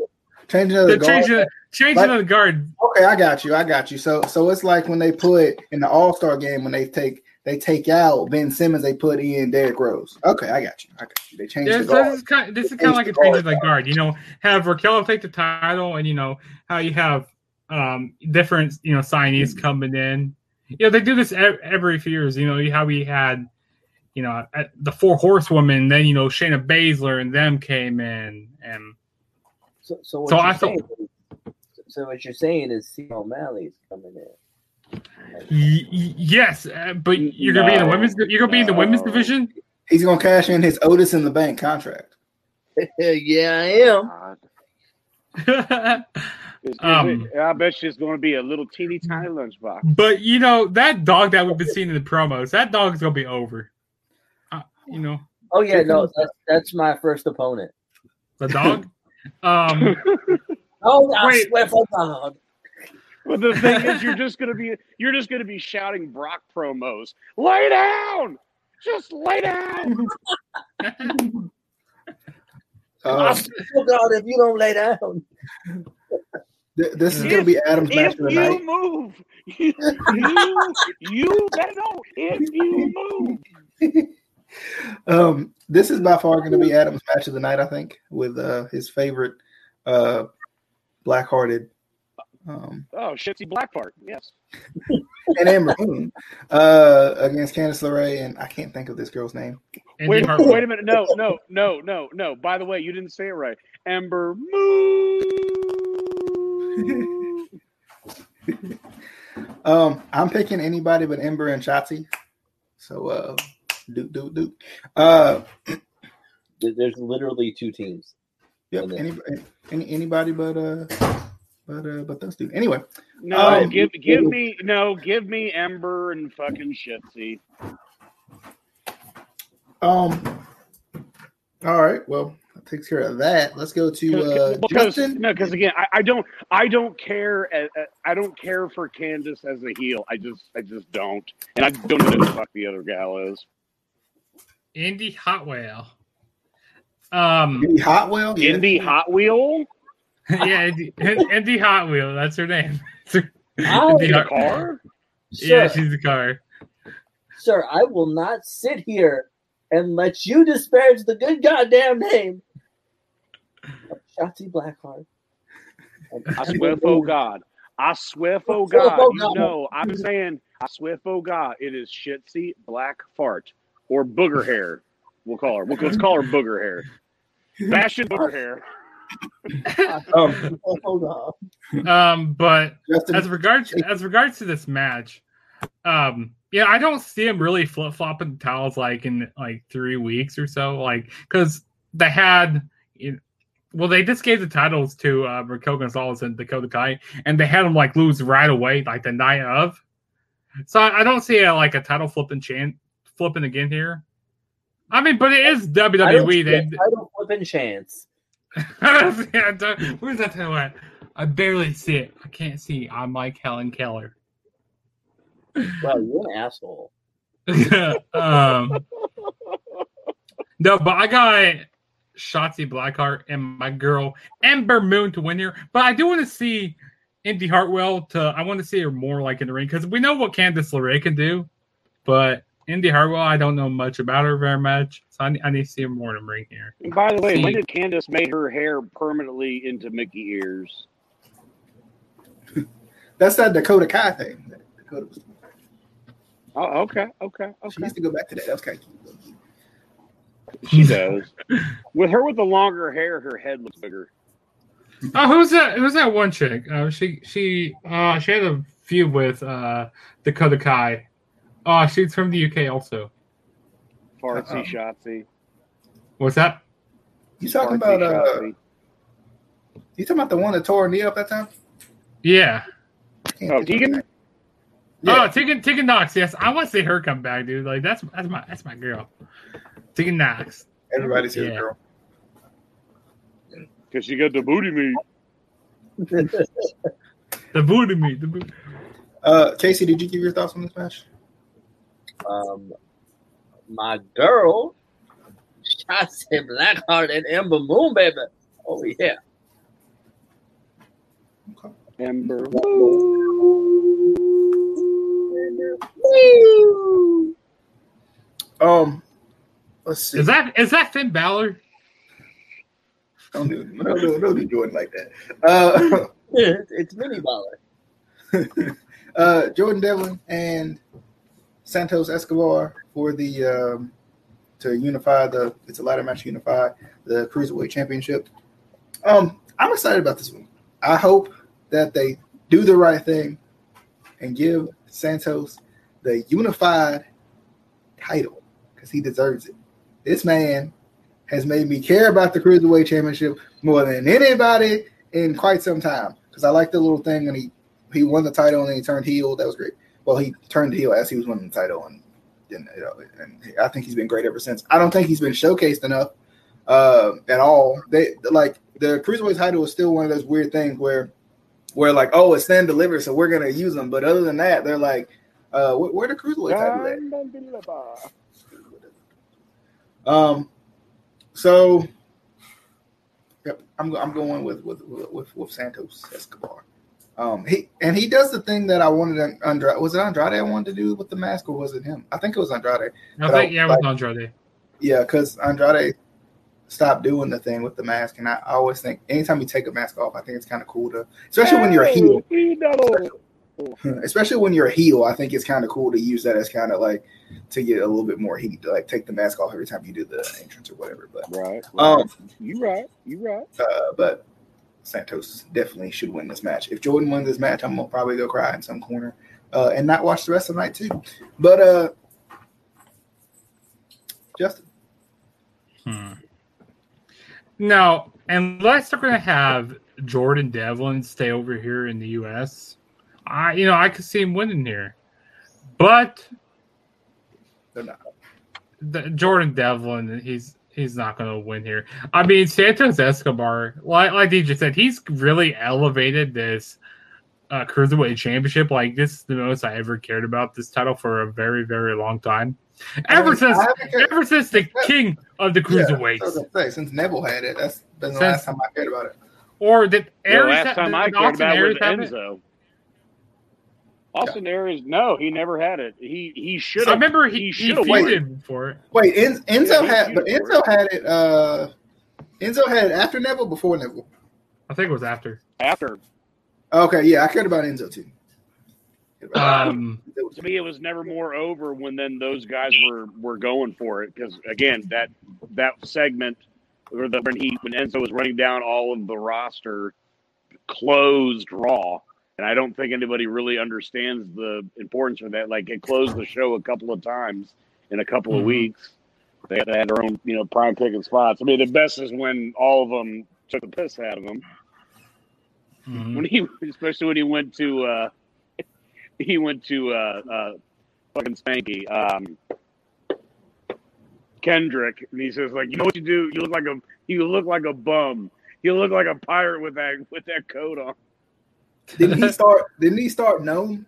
changing of the the guard. changing, changing Like- of the guard. Okay, I got you. I got you. So so it's like when they put in the All Star game when they take they take out Ben Simmons, they put in Derrick Rose. Okay, I got you. I got you. They changed This, the guard. this is kind, this is kind of like a change of the guard. You know, have Raquel take the title, and you know how you have um different, you know, signees coming in. You know, they do this every few years. You know, how we had. You know, at the four horsewomen, then you know Shayna Baszler and them came in, and So, so what So you're I thought- saying? So what you're saying is Steve O'Malley's coming in. Y- y- yes, uh, but you're gonna be in the women's. You're gonna be in the women's division. He's gonna cash in his Otis in the bank contract. yeah, I am. God. Is- is Um, I bet she's going to be a little teeny tiny lunchbox. but you know that dog that we've been seeing in the promos. That dog's gonna be over. Uh, you know Oh yeah, no, that's that's my first opponent. the dog. um, Oh, I Wait. swear for God. But the thing is, you're just going to be you're just going to be shouting Brock promos. Lay down, just lay down. I Uh, swear God, if you don't lay down. th- this is gonna be Adam's match of the you night. move, you you, you better know. If you move, Um, this is by far gonna be Adam's match of the night. I think with uh, his favorite uh, black-hearted Um, Oh, shitsy Blackheart. Yes. and Amber Moon uh, against Candice LeRae, and I can't think of this girl's name. Wait, wait a minute. No, no, no, no, no. By the way, you didn't say it right. Ember Moon. Um, I'm picking anybody but Ember and Shotzi. So, uh, do do do. Uh, There's literally two teams. yep. Any, any anybody but uh, but uh, but those two. Anyway, No, Um, give give me no, give me Ember and fucking Shitsy. um, all right. Well, that takes care of that. Let's go to uh, because Justin. no, because again, I, I don't, I don't care. uh, uh, I don't care for Candice as a heel. I just, I just don't, and I don't know who the fuck the other gal is. Indy Hotwell. Um, Indy Hotwell. Yeah. Indy Hot Wheel yeah, Indy, Indy Hot Wheel. That's her name. Oh, Indy in car. Yeah, Sir, she's the car. sir, I will not sit here and let you disparage the good goddamn name of Shotzi Blackheart. And I swear for God. I swear for Swear God. for You know, I'm saying, I swear for God, it is shitsy black fart or booger hair. We'll call her. We'll, let's call her booger hair. Bastion booger hair. Um, hold on. Um, but as regards as regards to this match, um, yeah, I don't see him really flip flopping towels like in like three weeks or so, like because they had. You well, they just gave the titles to uh, Raquel Gonzalez and Dakota Kai, and they had them like lose right away, like the night of. So I, I don't see a, like a title flipping chance flipping again here. I mean, but it is WWE. They title flipping chance. Yeah, I don't- Where's that title at? I barely see it. I can't see. I'm like Helen Keller. Well, you're an asshole. um, no, but I got Shotzi Blackheart and my girl Ember Moon to win here. But I do want to see Indi Hartwell to. I want to see her more like in the ring because we know what Candice LeRae can do, but Indi Hartwell, I don't know much about her very much, so I, need- I need to see her more in the ring here. And by the way, when did Candice make her hair permanently into Mickey ears? That's that Dakota Kai thing. that Dakota was, Oh, okay, okay, okay. She okay. used to go back to that. That was kind of cute. She does. with her with the longer hair, her head looks bigger. Oh, who's that? Who's that one chick? Uh, she she uh she had a feud with uh Dakota Kai. Oh, she's from the UK also. Fartsy, Uh-oh. Shotzi. What's that? You talking Fartsy, about uh? You talking about the one that tore her knee up that time? Yeah. Oh, Tegan? Yeah. Oh, Tegan Tegan Knox. Yes, I want to see her come back, dude. Like that's that's my that's my girl. Tegan Knox. Everybody's his Yeah. girl. Because she got the booty meat. The booty me. The booty. Uh, Casey, did you give your thoughts on this match? um, my girl, Shotzi Blackheart and Ember Moon, baby. Oh yeah. Ember. Moon. Um, let's see. Is that is that Finn Balor? Don't do, don't do, don't do Jordan like that. Uh, it's mini baller. uh, Jordan Devlin and Santos Escobar for the um, to unify the it's a ladder match to unify the cruiserweight championship. Um, I'm excited about this one. I hope that they do the right thing and give Santos the unified title because he deserves it. This man has made me care about the cruiserweight championship more than anybody in quite some time. Because I like the little thing when he he won the title and he turned heel. That was great. Well, he turned heel as he was winning the title, and, and, you know, and I think he's been great ever since. I don't think he's been showcased enough uh, at all. They like the cruiserweight title is still one of those weird things where where like oh it's stand delivered, so we're gonna use them. But other than that, they're like uh, where, where the cruiserweight title at? Um, so yep, I'm I'm going with with with, with Santos Escobar. Um, he and he does the thing that I wanted Andrade. Was it Andrade I wanted to do with the mask, or was it him? I think it was Andrade. I think I- yeah, with Andrade. Yeah, because Andrade stop doing the thing with the mask. And I always think anytime you take a mask off, I think it's kind of cool to, especially when you're a heel. Especially when you're a heel, I think it's kind of cool to use that as kind of like to get a little bit more heat to like take the mask off every time you do the entrance or whatever. But Right. um, you right. You right. uh, but Santos definitely should win this match. If Jordan wins this match, I'm gonna probably go cry in some corner uh, and not watch the rest of the night too. But uh, Justin, Hmm. No, unless they're going to have Jordan Devlin stay over here in the U.S., I you know I could see him winning here, but they're not. the, Jordan Devlin he's he's not going to win here. I mean Santos Escobar, like like DJ said, he's really elevated this uh, cruiserweight championship. Like this is the most I ever cared about this title for a very very long time. Ever I since ever since the king of the Yeah, cruiserweights. I was gonna say, since Neville had it, that's been the Since- last time I cared about it. Or did The last time I cared about it was Aries have it? Enzo. Austin Aries, no, he never had it. He he should I have. remember he, he he, should have feuded for it. Wait, En- Enzo Yeah, had, but feuded for Enzo had it. Uh, Enzo had it after Neville, before Neville. I think it was after. after. Okay, yeah, I cared about Enzo too. Um, To me, it was never more over when then those guys were were going for it because again that that segment or the when he when Enzo was running down all of the roster closed Raw. And I don't think anybody really understands the importance of that. Like it closed the show a couple of times in a couple of Mhm. weeks. They had, they had their own, you know, prime picking spots. I mean, the best is when all of them took the piss out of him. mhm. When he, especially when he went to, uh, he went to uh, uh, fucking Spanky, um, Kendrick, and he says like, you know what you do? You look like a, you look like a bum. You look like a pirate with that with that coat on. Didn't he start? Didn't he start Gnome?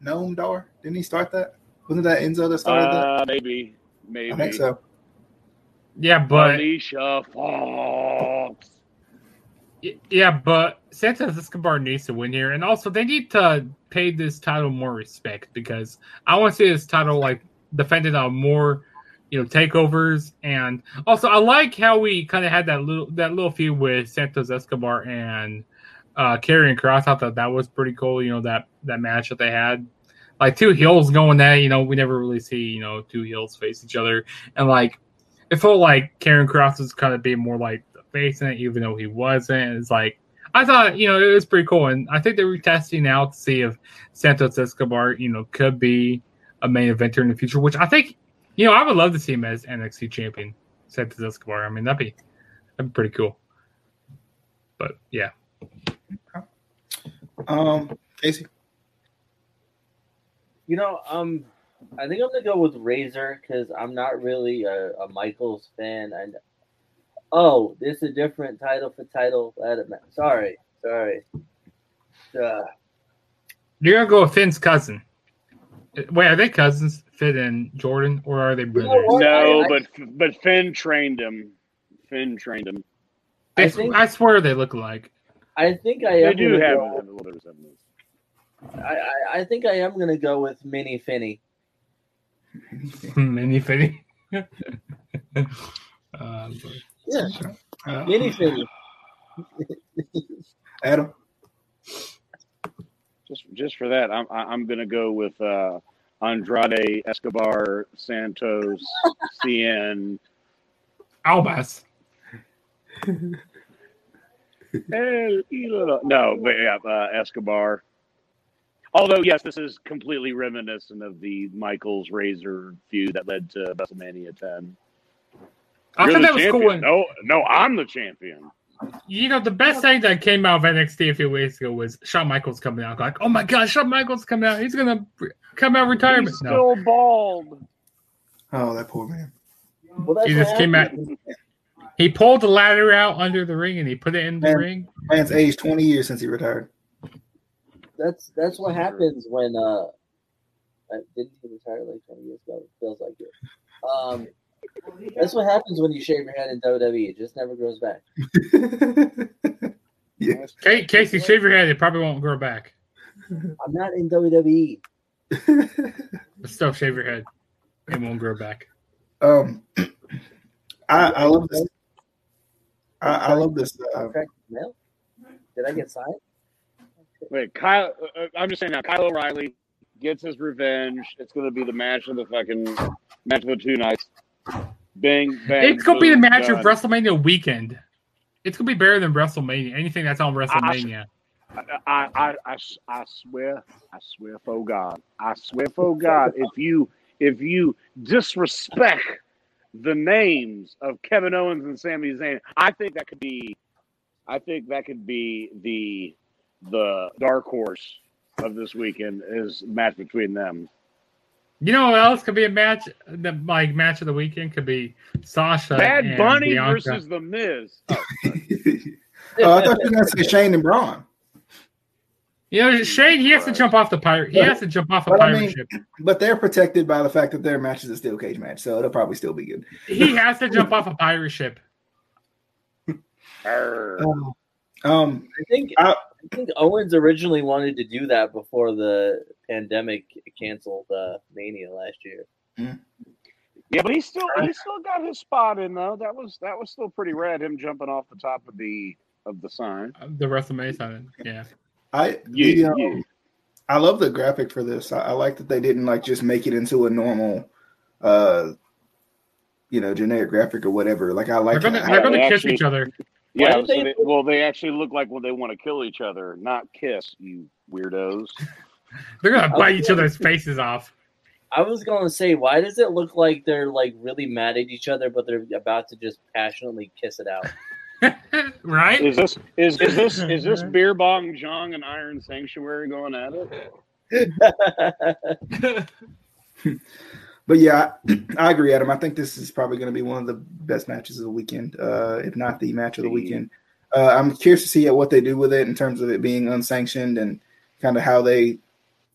Gnome Dar? Didn't he start that? Wasn't that Enzo that started Uh, maybe, maybe. I think so. yeah, but Alicia Fox. yeah, but Santos Escobar needs to win here, and also they need to pay this title more respect because I want to see this title like defended on more, you know, takeovers, and also I like how we kind of had that little that little feud with Santos Escobar and uh Karrion Kross. I thought that that was pretty cool. You know that that match that they had. Like two heels going at, you know, we never really see, you know, two heels face each other. And like it felt like Karrion Kross was kind of being more like the face in it, even though he wasn't. It's like I thought, you know, it was pretty cool, and I think they're retesting out to see if Santos Escobar, you know, could be a main eventer in the future. Which I think, you know, I would love to see him as NXT champion, Santos Escobar. I mean, that'd be that'd be pretty cool. But yeah, Um, Casey. You know, um, I think I'm gonna go with Razor because I'm not really a, a Michaels fan. And oh, this is a different title for title. Let it ma- Sorry, sorry. Uh, you're gonna go with Finn's cousin. Wait, are they cousins, Finn and Jordan, or are they know brothers? what? No, I- I- but but Finn trained him. Finn trained him. I, I think- I swear they look alike. I think I They am. do have, go- have a little bit of resemblance. I, I, I think I am gonna go with Mini Finney. Mini Finny. uh, Yeah. sure. Uh, Mini Finney. Adam. Just just for that, I'm I- I'm gonna go with uh, Andrade Escobar Santos Cien Almas. El ídolo. No, but yeah, uh, Escobar. Although yes, this is completely reminiscent of the Michaels Razor feud that led to WrestleMania 10. I You're thought the that was cool. When, No, no, I'm the champion. you know, the best thing that came out of NXT a few weeks ago was Shawn Michaels coming out. Like, oh my God, Shawn Michaels coming out. He's gonna come out of retirement. He's No, still bald. Oh, that poor man. Well, he what just came out. Happens. He pulled the ladder out under the ring and he put it in the Man. ring. Man's aged 20 years since he retired. That's that's what happens when uh, I didn't he retire like 20 years ago? It feels like it. Um, that's what happens when you shave your head in WWE. It just never grows back. yeah. Ca- Casey, shave your head. It probably won't grow back. I'm not in. WWE. But still, shave your head. It won't grow back. um, I, I love this. I, I love this. Uh, Contract mail? Did I get signed? Wait, Kyle. Uh, I'm just saying now. Kyle O'Reilly gets his revenge. It's going to be the match of the fucking match of the two nights. Bang bang. It's gonna be the boom, match of. WrestleMania weekend. It's gonna be better than WrestleMania. Anything that's on WrestleMania. I, I, I, I, I swear, I swear for God, I swear for God, if you if you disrespect the names of Kevin Owens and Sami Zayn, I think that could be, I think that could be the the dark horse of this weekend is match between them. You know what else could be a match? The like match of the weekend could be Sasha. Bad and Bunny Bianca. versus the Miz. Oh, oh, I thought you were going to say Shane and Braun. You know, Shane. He has to jump off the pirate. He has to jump off a But I pirate mean- ship. But they're protected by the fact that their match is a steel cage match, so it'll probably still be good. He has to jump off a pirate ship. Um, um, I think I- I think Owens originally wanted to do that before the pandemic canceled uh, Mania last year. Yeah, but he still he still got his spot in though. That was that was still pretty rad. Him jumping off the top of the of the sign. The WrestleMania sign. Yeah. I Yeah, the, um, yeah. I love the graphic for this. I, I like that they didn't like just make it into a normal, uh, you know, generic graphic or whatever. Like I like. They're gonna, they're gonna they kiss actually- each other. Yeah, so they- they, well, they actually look like when they want to kill each other, not kiss. You weirdos. They're gonna bite each other's faces off. I was gonna say, why does it look like they're like really mad at each other, but they're about to just passionately kiss it out? right? Is this is, is this is this beer bong Jong and Iron Sanctuary going at it? But yeah, I, I agree, Adam. I think this is probably going to be one of the best matches of the weekend, uh, if not the match of the weekend. Uh, I'm curious to see what they do with it in terms of it being unsanctioned and kind of how they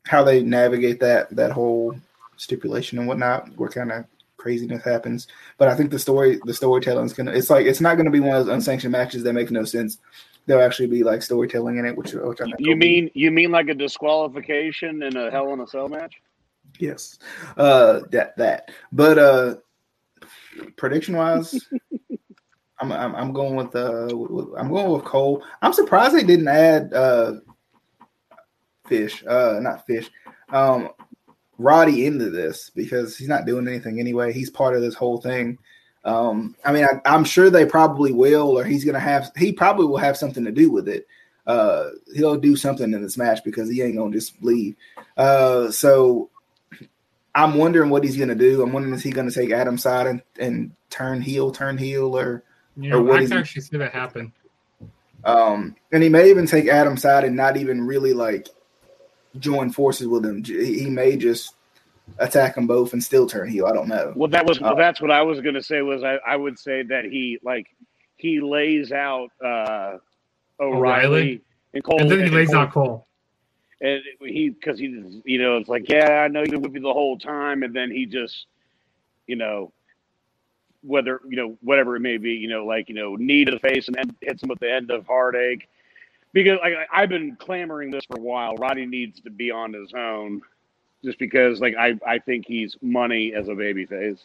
how they navigate that that whole stipulation and whatnot, where kind of craziness happens. But I think the story the storytelling is gonna it's like it's not going to be one of those unsanctioned matches that make no sense. There'll actually be like storytelling in it, which, which I think You will be- mean you mean like a disqualification in a Hell in a Cell match? Yes. Uh that that. But uh prediction wise, I'm, I'm I'm going with uh with- I'm going with Cole. I'm surprised they didn't add uh fish, uh not fish. Um Roddy into this because he's not doing anything anyway. He's part of this whole thing. Um, I mean, I, I'm sure they probably will, or he's gonna have. He probably will have something to do with it. Uh, he'll do something in this match because he ain't gonna just leave. Uh, so I'm wondering what he's gonna do. I'm wondering is he gonna take Adam's side and, and turn heel, turn heel, or You Or what I is can he- actually see that happen. um, and he may even take Adam's side and not even really like join forces with him. He may just attack them both and still turn heel. I don't know. Well, that was Oh. that's what I was going to say. Was I, I would say that he like he lays out uh, O'Reilly, O'Reilly? and Cole, And then he and lays Cole- out Cole. and he because he you know it's like yeah I know you've been with me the whole time, and then he just you know whether you know whatever it may be you know like you know knee to the face and then hits him with the end of heartache because like I- I've been clamoring this for a while. Roddy needs to be on his own. Just because, like, I, I think he's money as a babyface.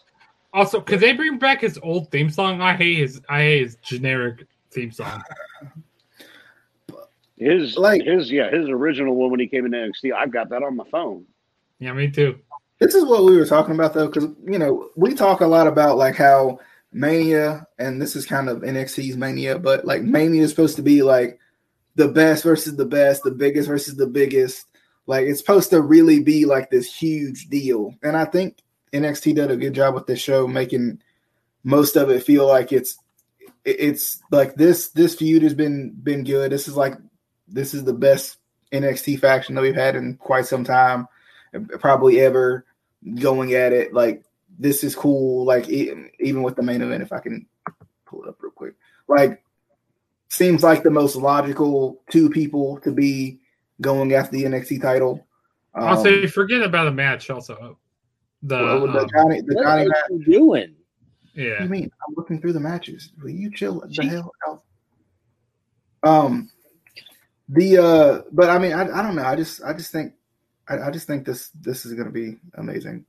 Also, could they bring back his old theme song? I hate his I hate his generic theme song. His Like- his yeah his original one when he came into NXT. I've got that on my phone. Yeah, me too. This is what we were talking about though, because you know we talk a lot about like how Mania, and this is kind of NXT's Mania, but like Mania is supposed to be like the best versus the best, the biggest versus the biggest. Like it's supposed to really be like this huge deal, and I think NXT did a good job with the show, making most of it feel like it's it's like this this feud has been been good. This is like this is the best NXT faction that we've had in quite some time, probably ever. Going at it like this is cool. Like even with the main event, if I can pull it up real quick, like seems like the most logical two people to be going after the NXT title. Um, also, forget about a match. Also, the well, the um, Johnny, the What Johnny are match. you doing? What do yeah. you mean? I'm looking through the matches. Will you chill the Jeez. hell out? Um, the uh, but I mean, I, I don't know. I just I just think I, I just think this this is gonna be amazing.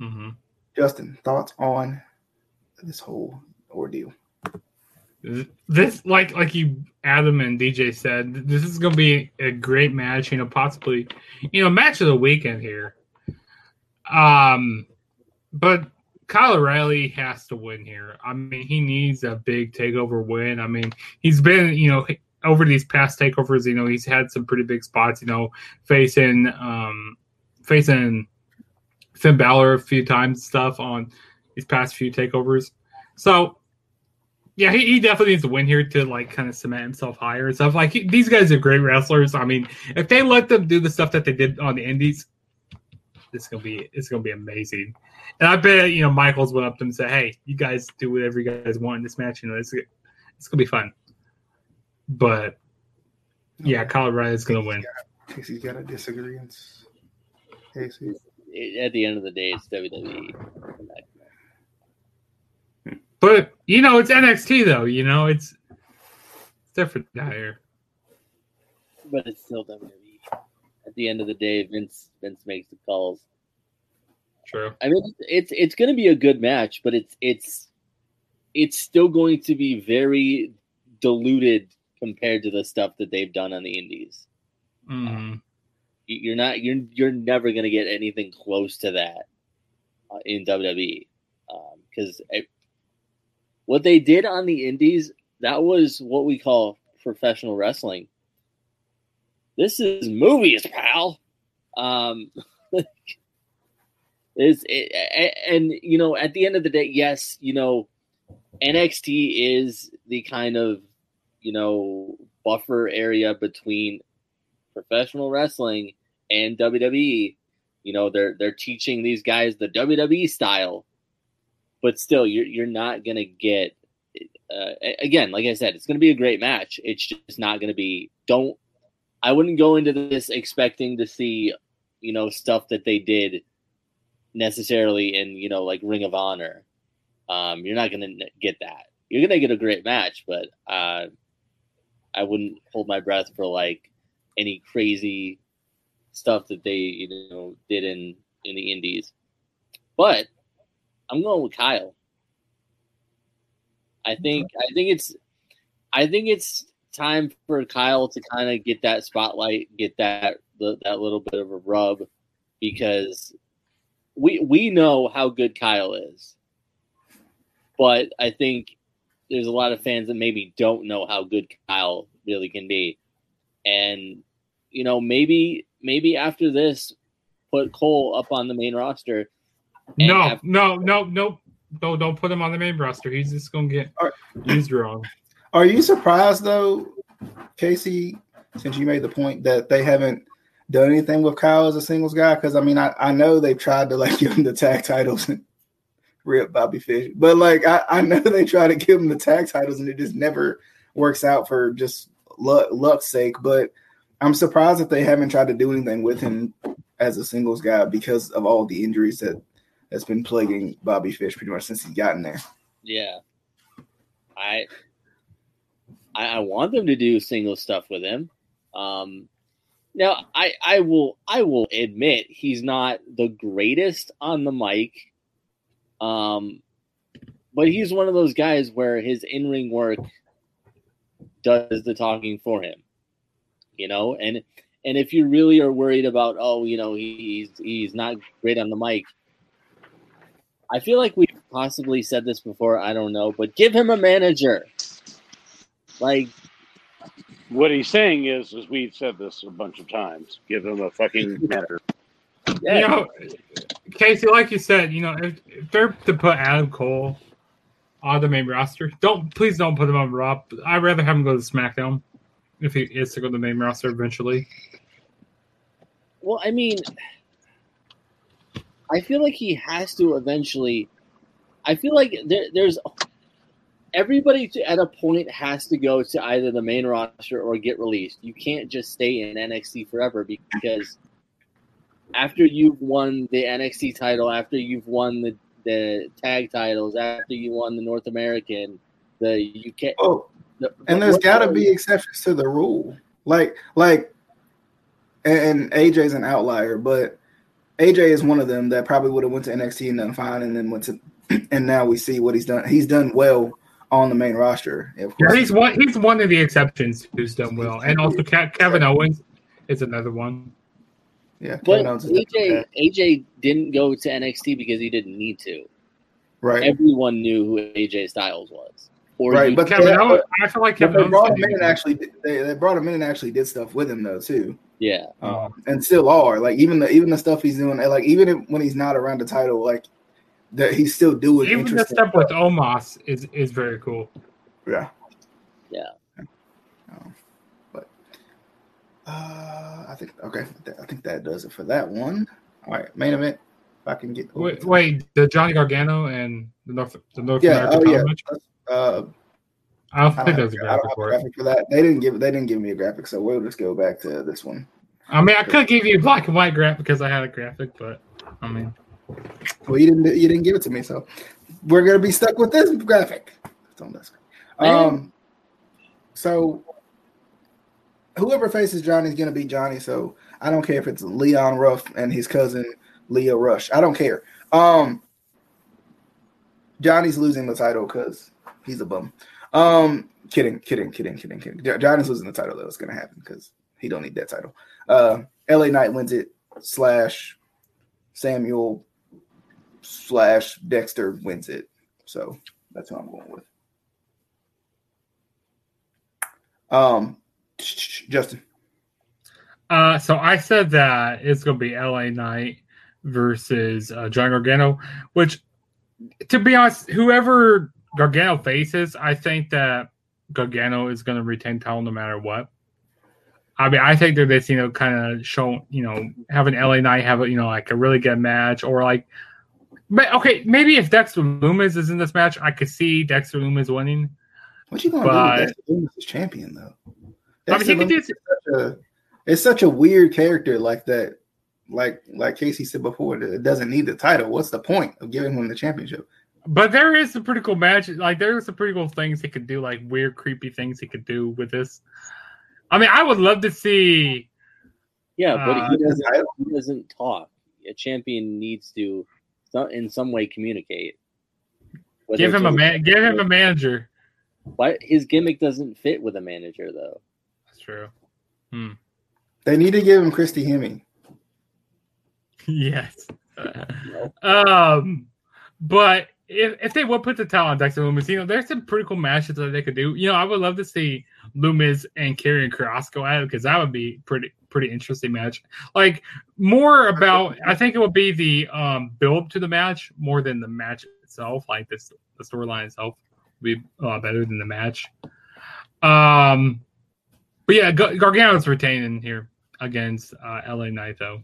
Mm-hmm. Justin, thoughts on this whole ordeal? This like like you Adam and DJ said, this is gonna be a great match, you know, possibly you know, match of the weekend here. Um but Kyle O'Reilly has to win here. I mean, he needs a big takeover win. I mean, he's been, you know, over these past takeovers, you know, he's had some pretty big spots, you know, facing um facing Finn Balor a few times stuff on these past few takeovers. So yeah, he, he definitely needs to win here to like kind of cement himself higher and stuff. Like he, these guys are great wrestlers. I mean, if they let them do the stuff that they did on the Indies, it's gonna be it's gonna be amazing. And I bet you know Michaels went up to them and said, "Hey, you guys do whatever you guys want in this match. You know, it's it's gonna be fun." But yeah, Kyle is gonna win. Casey's got a disagreement. Casey. At the end of the day, it's WWE. But you know, it's NXT though. You know, it's it's different here. But it's still WWE. At the end of the day, Vince Vince makes the calls. True. I mean, it's it's going to be a good match, but it's it's it's still going to be very diluted compared to the stuff that they've done on the Indies. Mm-hmm. You're not you're you're never going to get anything close to that uh, in WWE because um, what they did on the indies, that was what we call professional wrestling. This is movies, pal. Um, is it, and you know, at the end of the day, yes, you know, NXT is the kind of you know buffer area between professional wrestling and WWE. You know, they're they're teaching these guys the WWE style but still, you're you're not gonna get. Uh, again, like I said, it's gonna be a great match. It's just not gonna be. Don't. I wouldn't go into this expecting to see, you know, stuff that they did necessarily in you know like Ring of Honor. Um, you're not gonna get that. You're gonna get a great match, but uh, I wouldn't hold my breath for like any crazy stuff that they you know did in in the indies. But I'm going with Kyle. I think I think it's I think it's time for Kyle to kind of get that spotlight, get that that little bit of a rub because we we know how good Kyle is. But I think there's a lot of fans that maybe don't know how good Kyle really can be. And you know, maybe maybe after this put Cole up on the main roster no, have- no, no, no, no, don't put him on the main roster. He's just gonna get are, used wrong. Are you surprised though, Casey, since you made the point that they haven't done anything with Kyle as a singles guy? Because I mean, I, I know they've tried to like give him the tag titles and rip Bobby Fish, but like I, I know they try to give him the tag titles and it just never works out for just luck, luck's sake. But I'm surprised that they haven't tried to do anything with him as a singles guy because of all the injuries that that's been plaguing Bobby Fish pretty much since he's gotten there. Yeah, I I, want them to do single stuff with him. Um, now I I will I will admit he's not the greatest on the mic. Um, but he's one of those guys where his in ring work does the talking for him. You know, and and if you really are worried about oh you know he's he's not great on the mic I feel like we possibly said this before. I don't know, but give him a manager. Like, what he's saying is, is we've said this a bunch of times. Give him a fucking manager. Yeah. You know, Casey, like you said, you know, if, if, they're to put Adam Cole on the main roster, don't please don't put him on Raw. I'd rather have him go to SmackDown if he is to go to the main roster eventually. Well, I mean, I feel like he has to eventually. I feel like there, there's everybody to, at a point has to go to either the main roster or get released. You can't just stay in NXT forever because after you've won the NXT title, after you've won the, the tag titles, after you won the North American, the UK. Oh, the, and there's got to be exceptions to the rule. Like, like, and AJ's an outlier, but AJ is one of them that probably would have went to NXT and done fine, and then went to, and now we see what he's done. He's done well on the main roster. Of Yeah, he's one. He's one of the exceptions who's done well, and also Ke- Kevin Owens is another one. yeah, But Kevin Owens is AJ. AJ didn't go to NXT because he didn't need to. right, Everyone knew who AJ Styles was. Or right, you- but Kevin they, Owens. I feel like Kevin they brought Owens. him in and actually they, they brought him in and actually did stuff with him though too. Yeah, um, and still are like even the even the stuff he's doing like even if, when he's not around the title like that he's still doing Even the interesting stuff with Omos is is very cool. yeah Yeah. Um, but uh i think okay i think that does it for that one all right main event if i can get Wait, wait the Johnny Gargano and the North the North yeah American oh yeah match. uh I don't think there's a graphic for it. for that. They didn't give they didn't give me a graphic, so we'll just go back to this one. I mean, I could give you a black and white graphic because I had a graphic, but I mean, Well, you didn't you didn't give it to me, so we're gonna be stuck with this graphic. So that's Um, so whoever faces Johnny is gonna be Johnny. So I don't care if it's Leon Ruff and his cousin Leo Rush. I don't care. Um, Johnny's losing the title because he's a bum. Um, kidding, kidding, kidding, kidding, kidding. Johnny's losing the title though. It's gonna happen because he don't need that title. Uh, LA Knight wins it slash Samuel slash Dexter wins it. So that's who I'm going with. Um, Justin. uh, so I said that it's gonna be LA Knight versus uh, John Gargano, which, to be honest, whoever Gargano faces, I think that Gargano is gonna retain title no matter what. I mean, I think that this, you know, kind of show, you know, having LA Knight have a, you know, like a really good match, or like, but okay, maybe if Dexter Lumis is in this match, I could see Dexter Lumis winning. What you gonna But- do? with Dexter as champion though. I mean, he could do. Is such a, it's such a weird character like that. Like like Casey said before, it doesn't need the title. What's the point of giving him the championship? But there is some pretty cool match. Like there are some pretty cool things he could do, like weird, creepy things he could do with this. I mean, I would love to see. yeah, but Uh, he doesn't. He doesn't talk. A champion needs to, in some way, communicate. Whether Give him a man. Give him a manager. Why his gimmick doesn't fit with a manager though? That's true. They need to give him Christy Hemme. yes. Um, but if if they would put the title on Dexter Lumis, you know, there's some pretty cool matches that they could do. You know, I would love to see Lumis and Karrion Kross go at it because that would be pretty pretty interesting match. Like more about, I think it would be the um build to the match more than the match itself. Like this, the storyline itself would be uh, better than the match. Um, but yeah, Gar- Gargano's retaining here against uh, LA Knight though.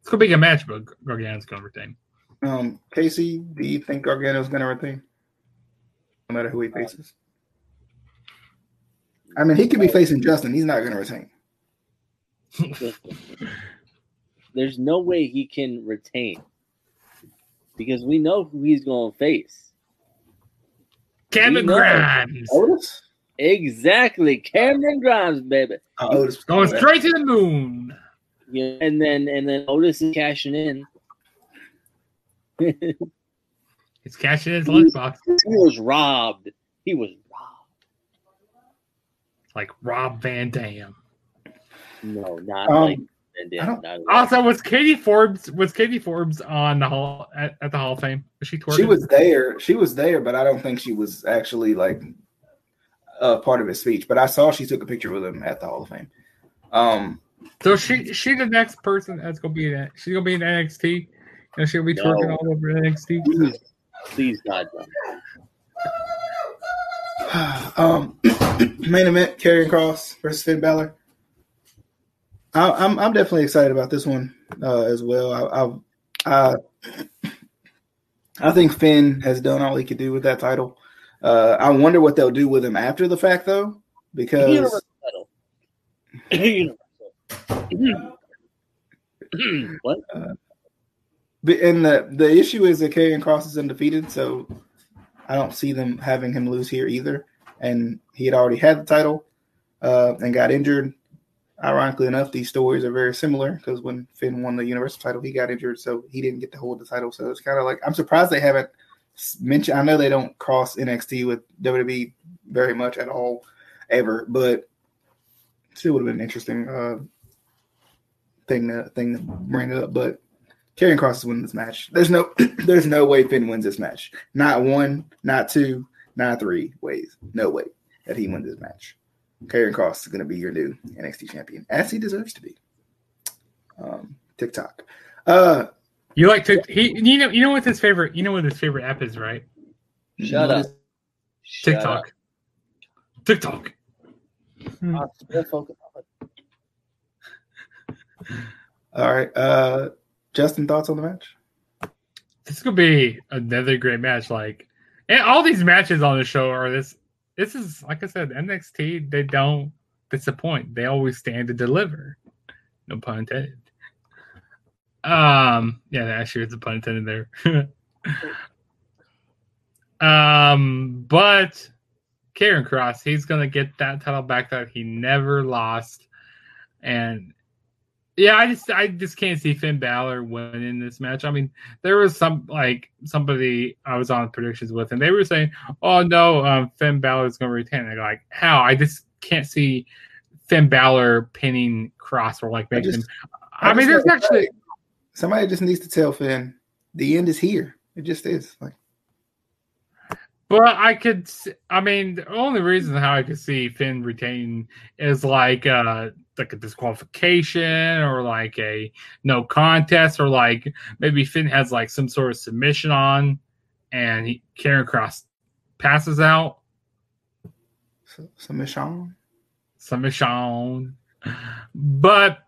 It's gonna be a match, but Gargano's gonna retain. Um, Casey, do you think Gargano's gonna retain? No matter who he faces. I mean, he could be facing Justin. He's not gonna retain. There's no way he can retain because we know who he's going to face. Cameron. Grimes Otis. Exactly, Cameron Grimes, baby. Uh, Otis. going straight to the moon. Yeah, and then and then Otis is cashing in. He He's cashing his lunchbox He was robbed. He was robbed. like Rob Van Dam. No, not Um, like. And I don't- not Also, was Katie Forbes was Katie Forbes on the hall at, at the Hall of Fame? Was she twerking? She was there. She was there, but I don't think she was actually like a part of his speech. But I saw she took a picture with him at the Hall of Fame. Um, So she she the next person that's gonna be in that. She's gonna be in NXT. And she'll be No. twerking all over NXT. Please, please, God, no. um, main event: Karrion Kross versus Finn Balor. I, I'm I'm definitely excited about this one uh, as well. I, I I I think Finn has done all he could do with that title. Uh, I wonder what they'll do with him after the fact, though, because Universal title. Universal. what? But- and the the issue is that Karrion Kross is undefeated, so I don't see them having him lose here either. And he had already had the title uh, and got injured. Ironically enough, these stories are very similar because when Finn won the Universal title, he got injured, so he didn't get to hold the title. So it's kind of like I'm surprised they haven't mentioned. I know they don't cross NXT with WWE very much at all, ever, but still would have been an interesting uh, thing to thing to bring up. But Karrion Kross is winning this match. There's no there's no way Finn wins this match. Not one, not two, not three ways. No way that he wins this match. Karrion Kross is going to be your new NXT champion, as he deserves to be. Um, TikTok. Uh, You like to he you know you know what his favorite you know what his favorite app is, right? Shut up. Shut TikTok. TikTok. up. Still focus. All right. Uh, Justin, thoughts on the match? This could be another great match. Like, and all these matches on the show are this. This is like I said, NXT. They don't disappoint. They always stand to deliver. No pun intended. Um, yeah, actually, it's a pun intended there. um, but Karrion Kross, he's gonna get that title back that he never lost, and yeah, I just I just can't see Finn Balor winning this match. I mean, there was some like somebody I was on predictions with, and they were saying, "Oh no, um, Finn Balor is going to retain." And I like, "How?" I just can't see Finn Balor pinning Kross or like I making. just- him. I, mean, there's actually Somebody just needs to tell Finn the end is here. It just is. Like, But I could, I mean, the only reason how I could see Finn retain is like uh like a disqualification or like a no contest or like maybe Finn has like some sort of submission on and he Karrion Kross passes out so, submission. submission. But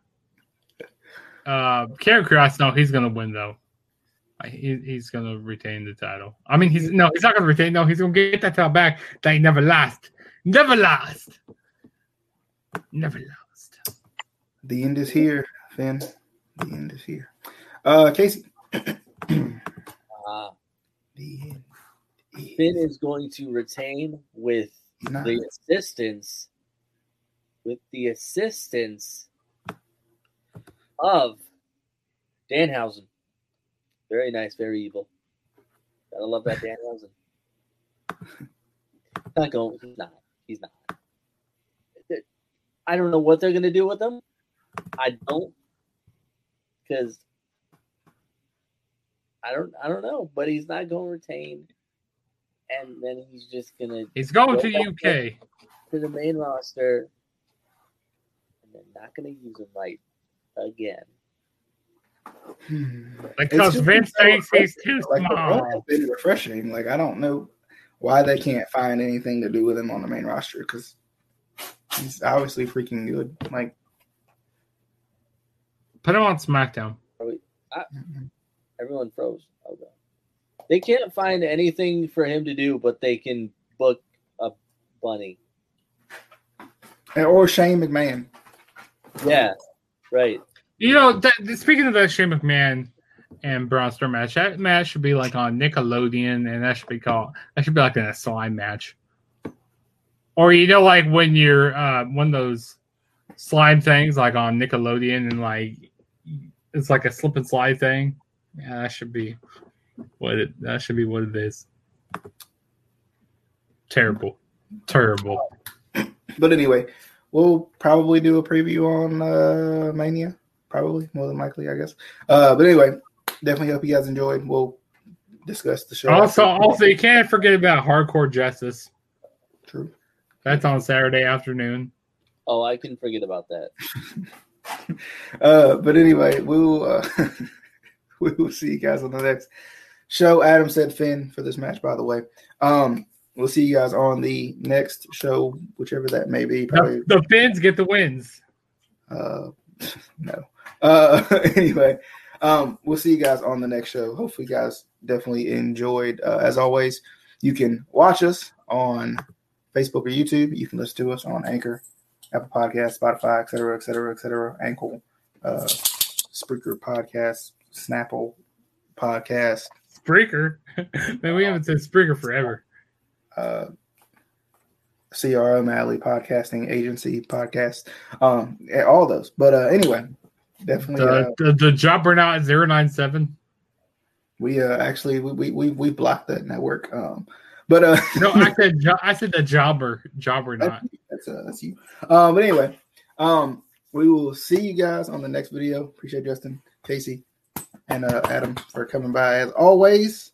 uh Karrion Kross, no, he's gonna win though. He, he's gonna retain the title. I mean, he's no, he's not gonna retain. No, he's gonna get that title back. That he never lost, never lost, never lost. The end is here, Finn. The end is here. Uh, Casey. Uh, the end is Finn is going to retain with the assistance with the assistance of Danhausen. Very nice, very evil. Gotta love that Danhausen. not going. He's not. He's not. I don't know what they're gonna do with him. I don't, because I don't. I don't know. But he's not going to retain, and then he's just gonna He's going to the UK. to the main roster, and they're not going to use him right again. Hmm. Because Vince been thinks he's too Like the run small. has been refreshing. Like I don't know why they can't find anything to do with him on the main roster because he's obviously freaking good. Like Put him on SmackDown. Everyone froze. Okay. They can't find anything for him to do, but they can book a bunny. or Shane McMahon. Yeah, right. You know, that, speaking of that Shane McMahon and Braun Strowman match, that match should be like on Nickelodeon, and that should be called that should be like in a slime match. Or you know, like when you're uh, one of those slime things, like on Nickelodeon, and like it's like a slip and slide thing. Yeah, that should be what it. That should be what it is. Terrible, terrible. But anyway, we'll probably do a preview on uh, Mania. Probably, more than likely, I guess. Uh, but anyway, definitely hope you guys enjoyed. We'll discuss the show. Also, after. also, you can't forget about Hardcore Justice. true. That's on Saturday afternoon. Oh, I can forget about that. Uh, but anyway, we will uh, we will see you guys on the next show. Adam said Finn for this match, by the way. Um, we'll see you guys on the next show, whichever that may be. Probably The, the Finns get the wins. uh, no. Uh, anyway, um, we'll see you guys on the next show. Hopefully, you guys definitely enjoyed. Uh, as always, you can watch us on Facebook or YouTube. You can listen to us on Anchor, Apple Podcasts, Spotify, et cetera, et cetera, et cetera, Ankle, uh, Spreaker Podcast, Snapple Podcast, Spreaker. Man, we haven't said Spreaker forever. uh, CRM Alley Podcasting Agency Podcast, um, all those. But uh, anyway, definitely. uh, The, the, the Jobber now at 097. We uh actually we we we, we blocked that network. Um, but uh, no, I said jo- I said the jobber, jobber not. That's uh, that's you. Um, but anyway, um, we will see you guys on the next video. Appreciate Justin, Casey, and uh, Adam for coming by as always.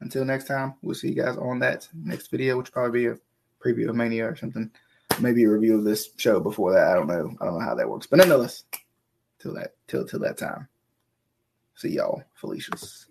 Until next time, we'll see you guys on that next video, which probably be a preview of Mania or something. Maybe a review of this show before that. I don't know. I don't know how that works. But nonetheless, till that till till that time. See y'all, Felicia's.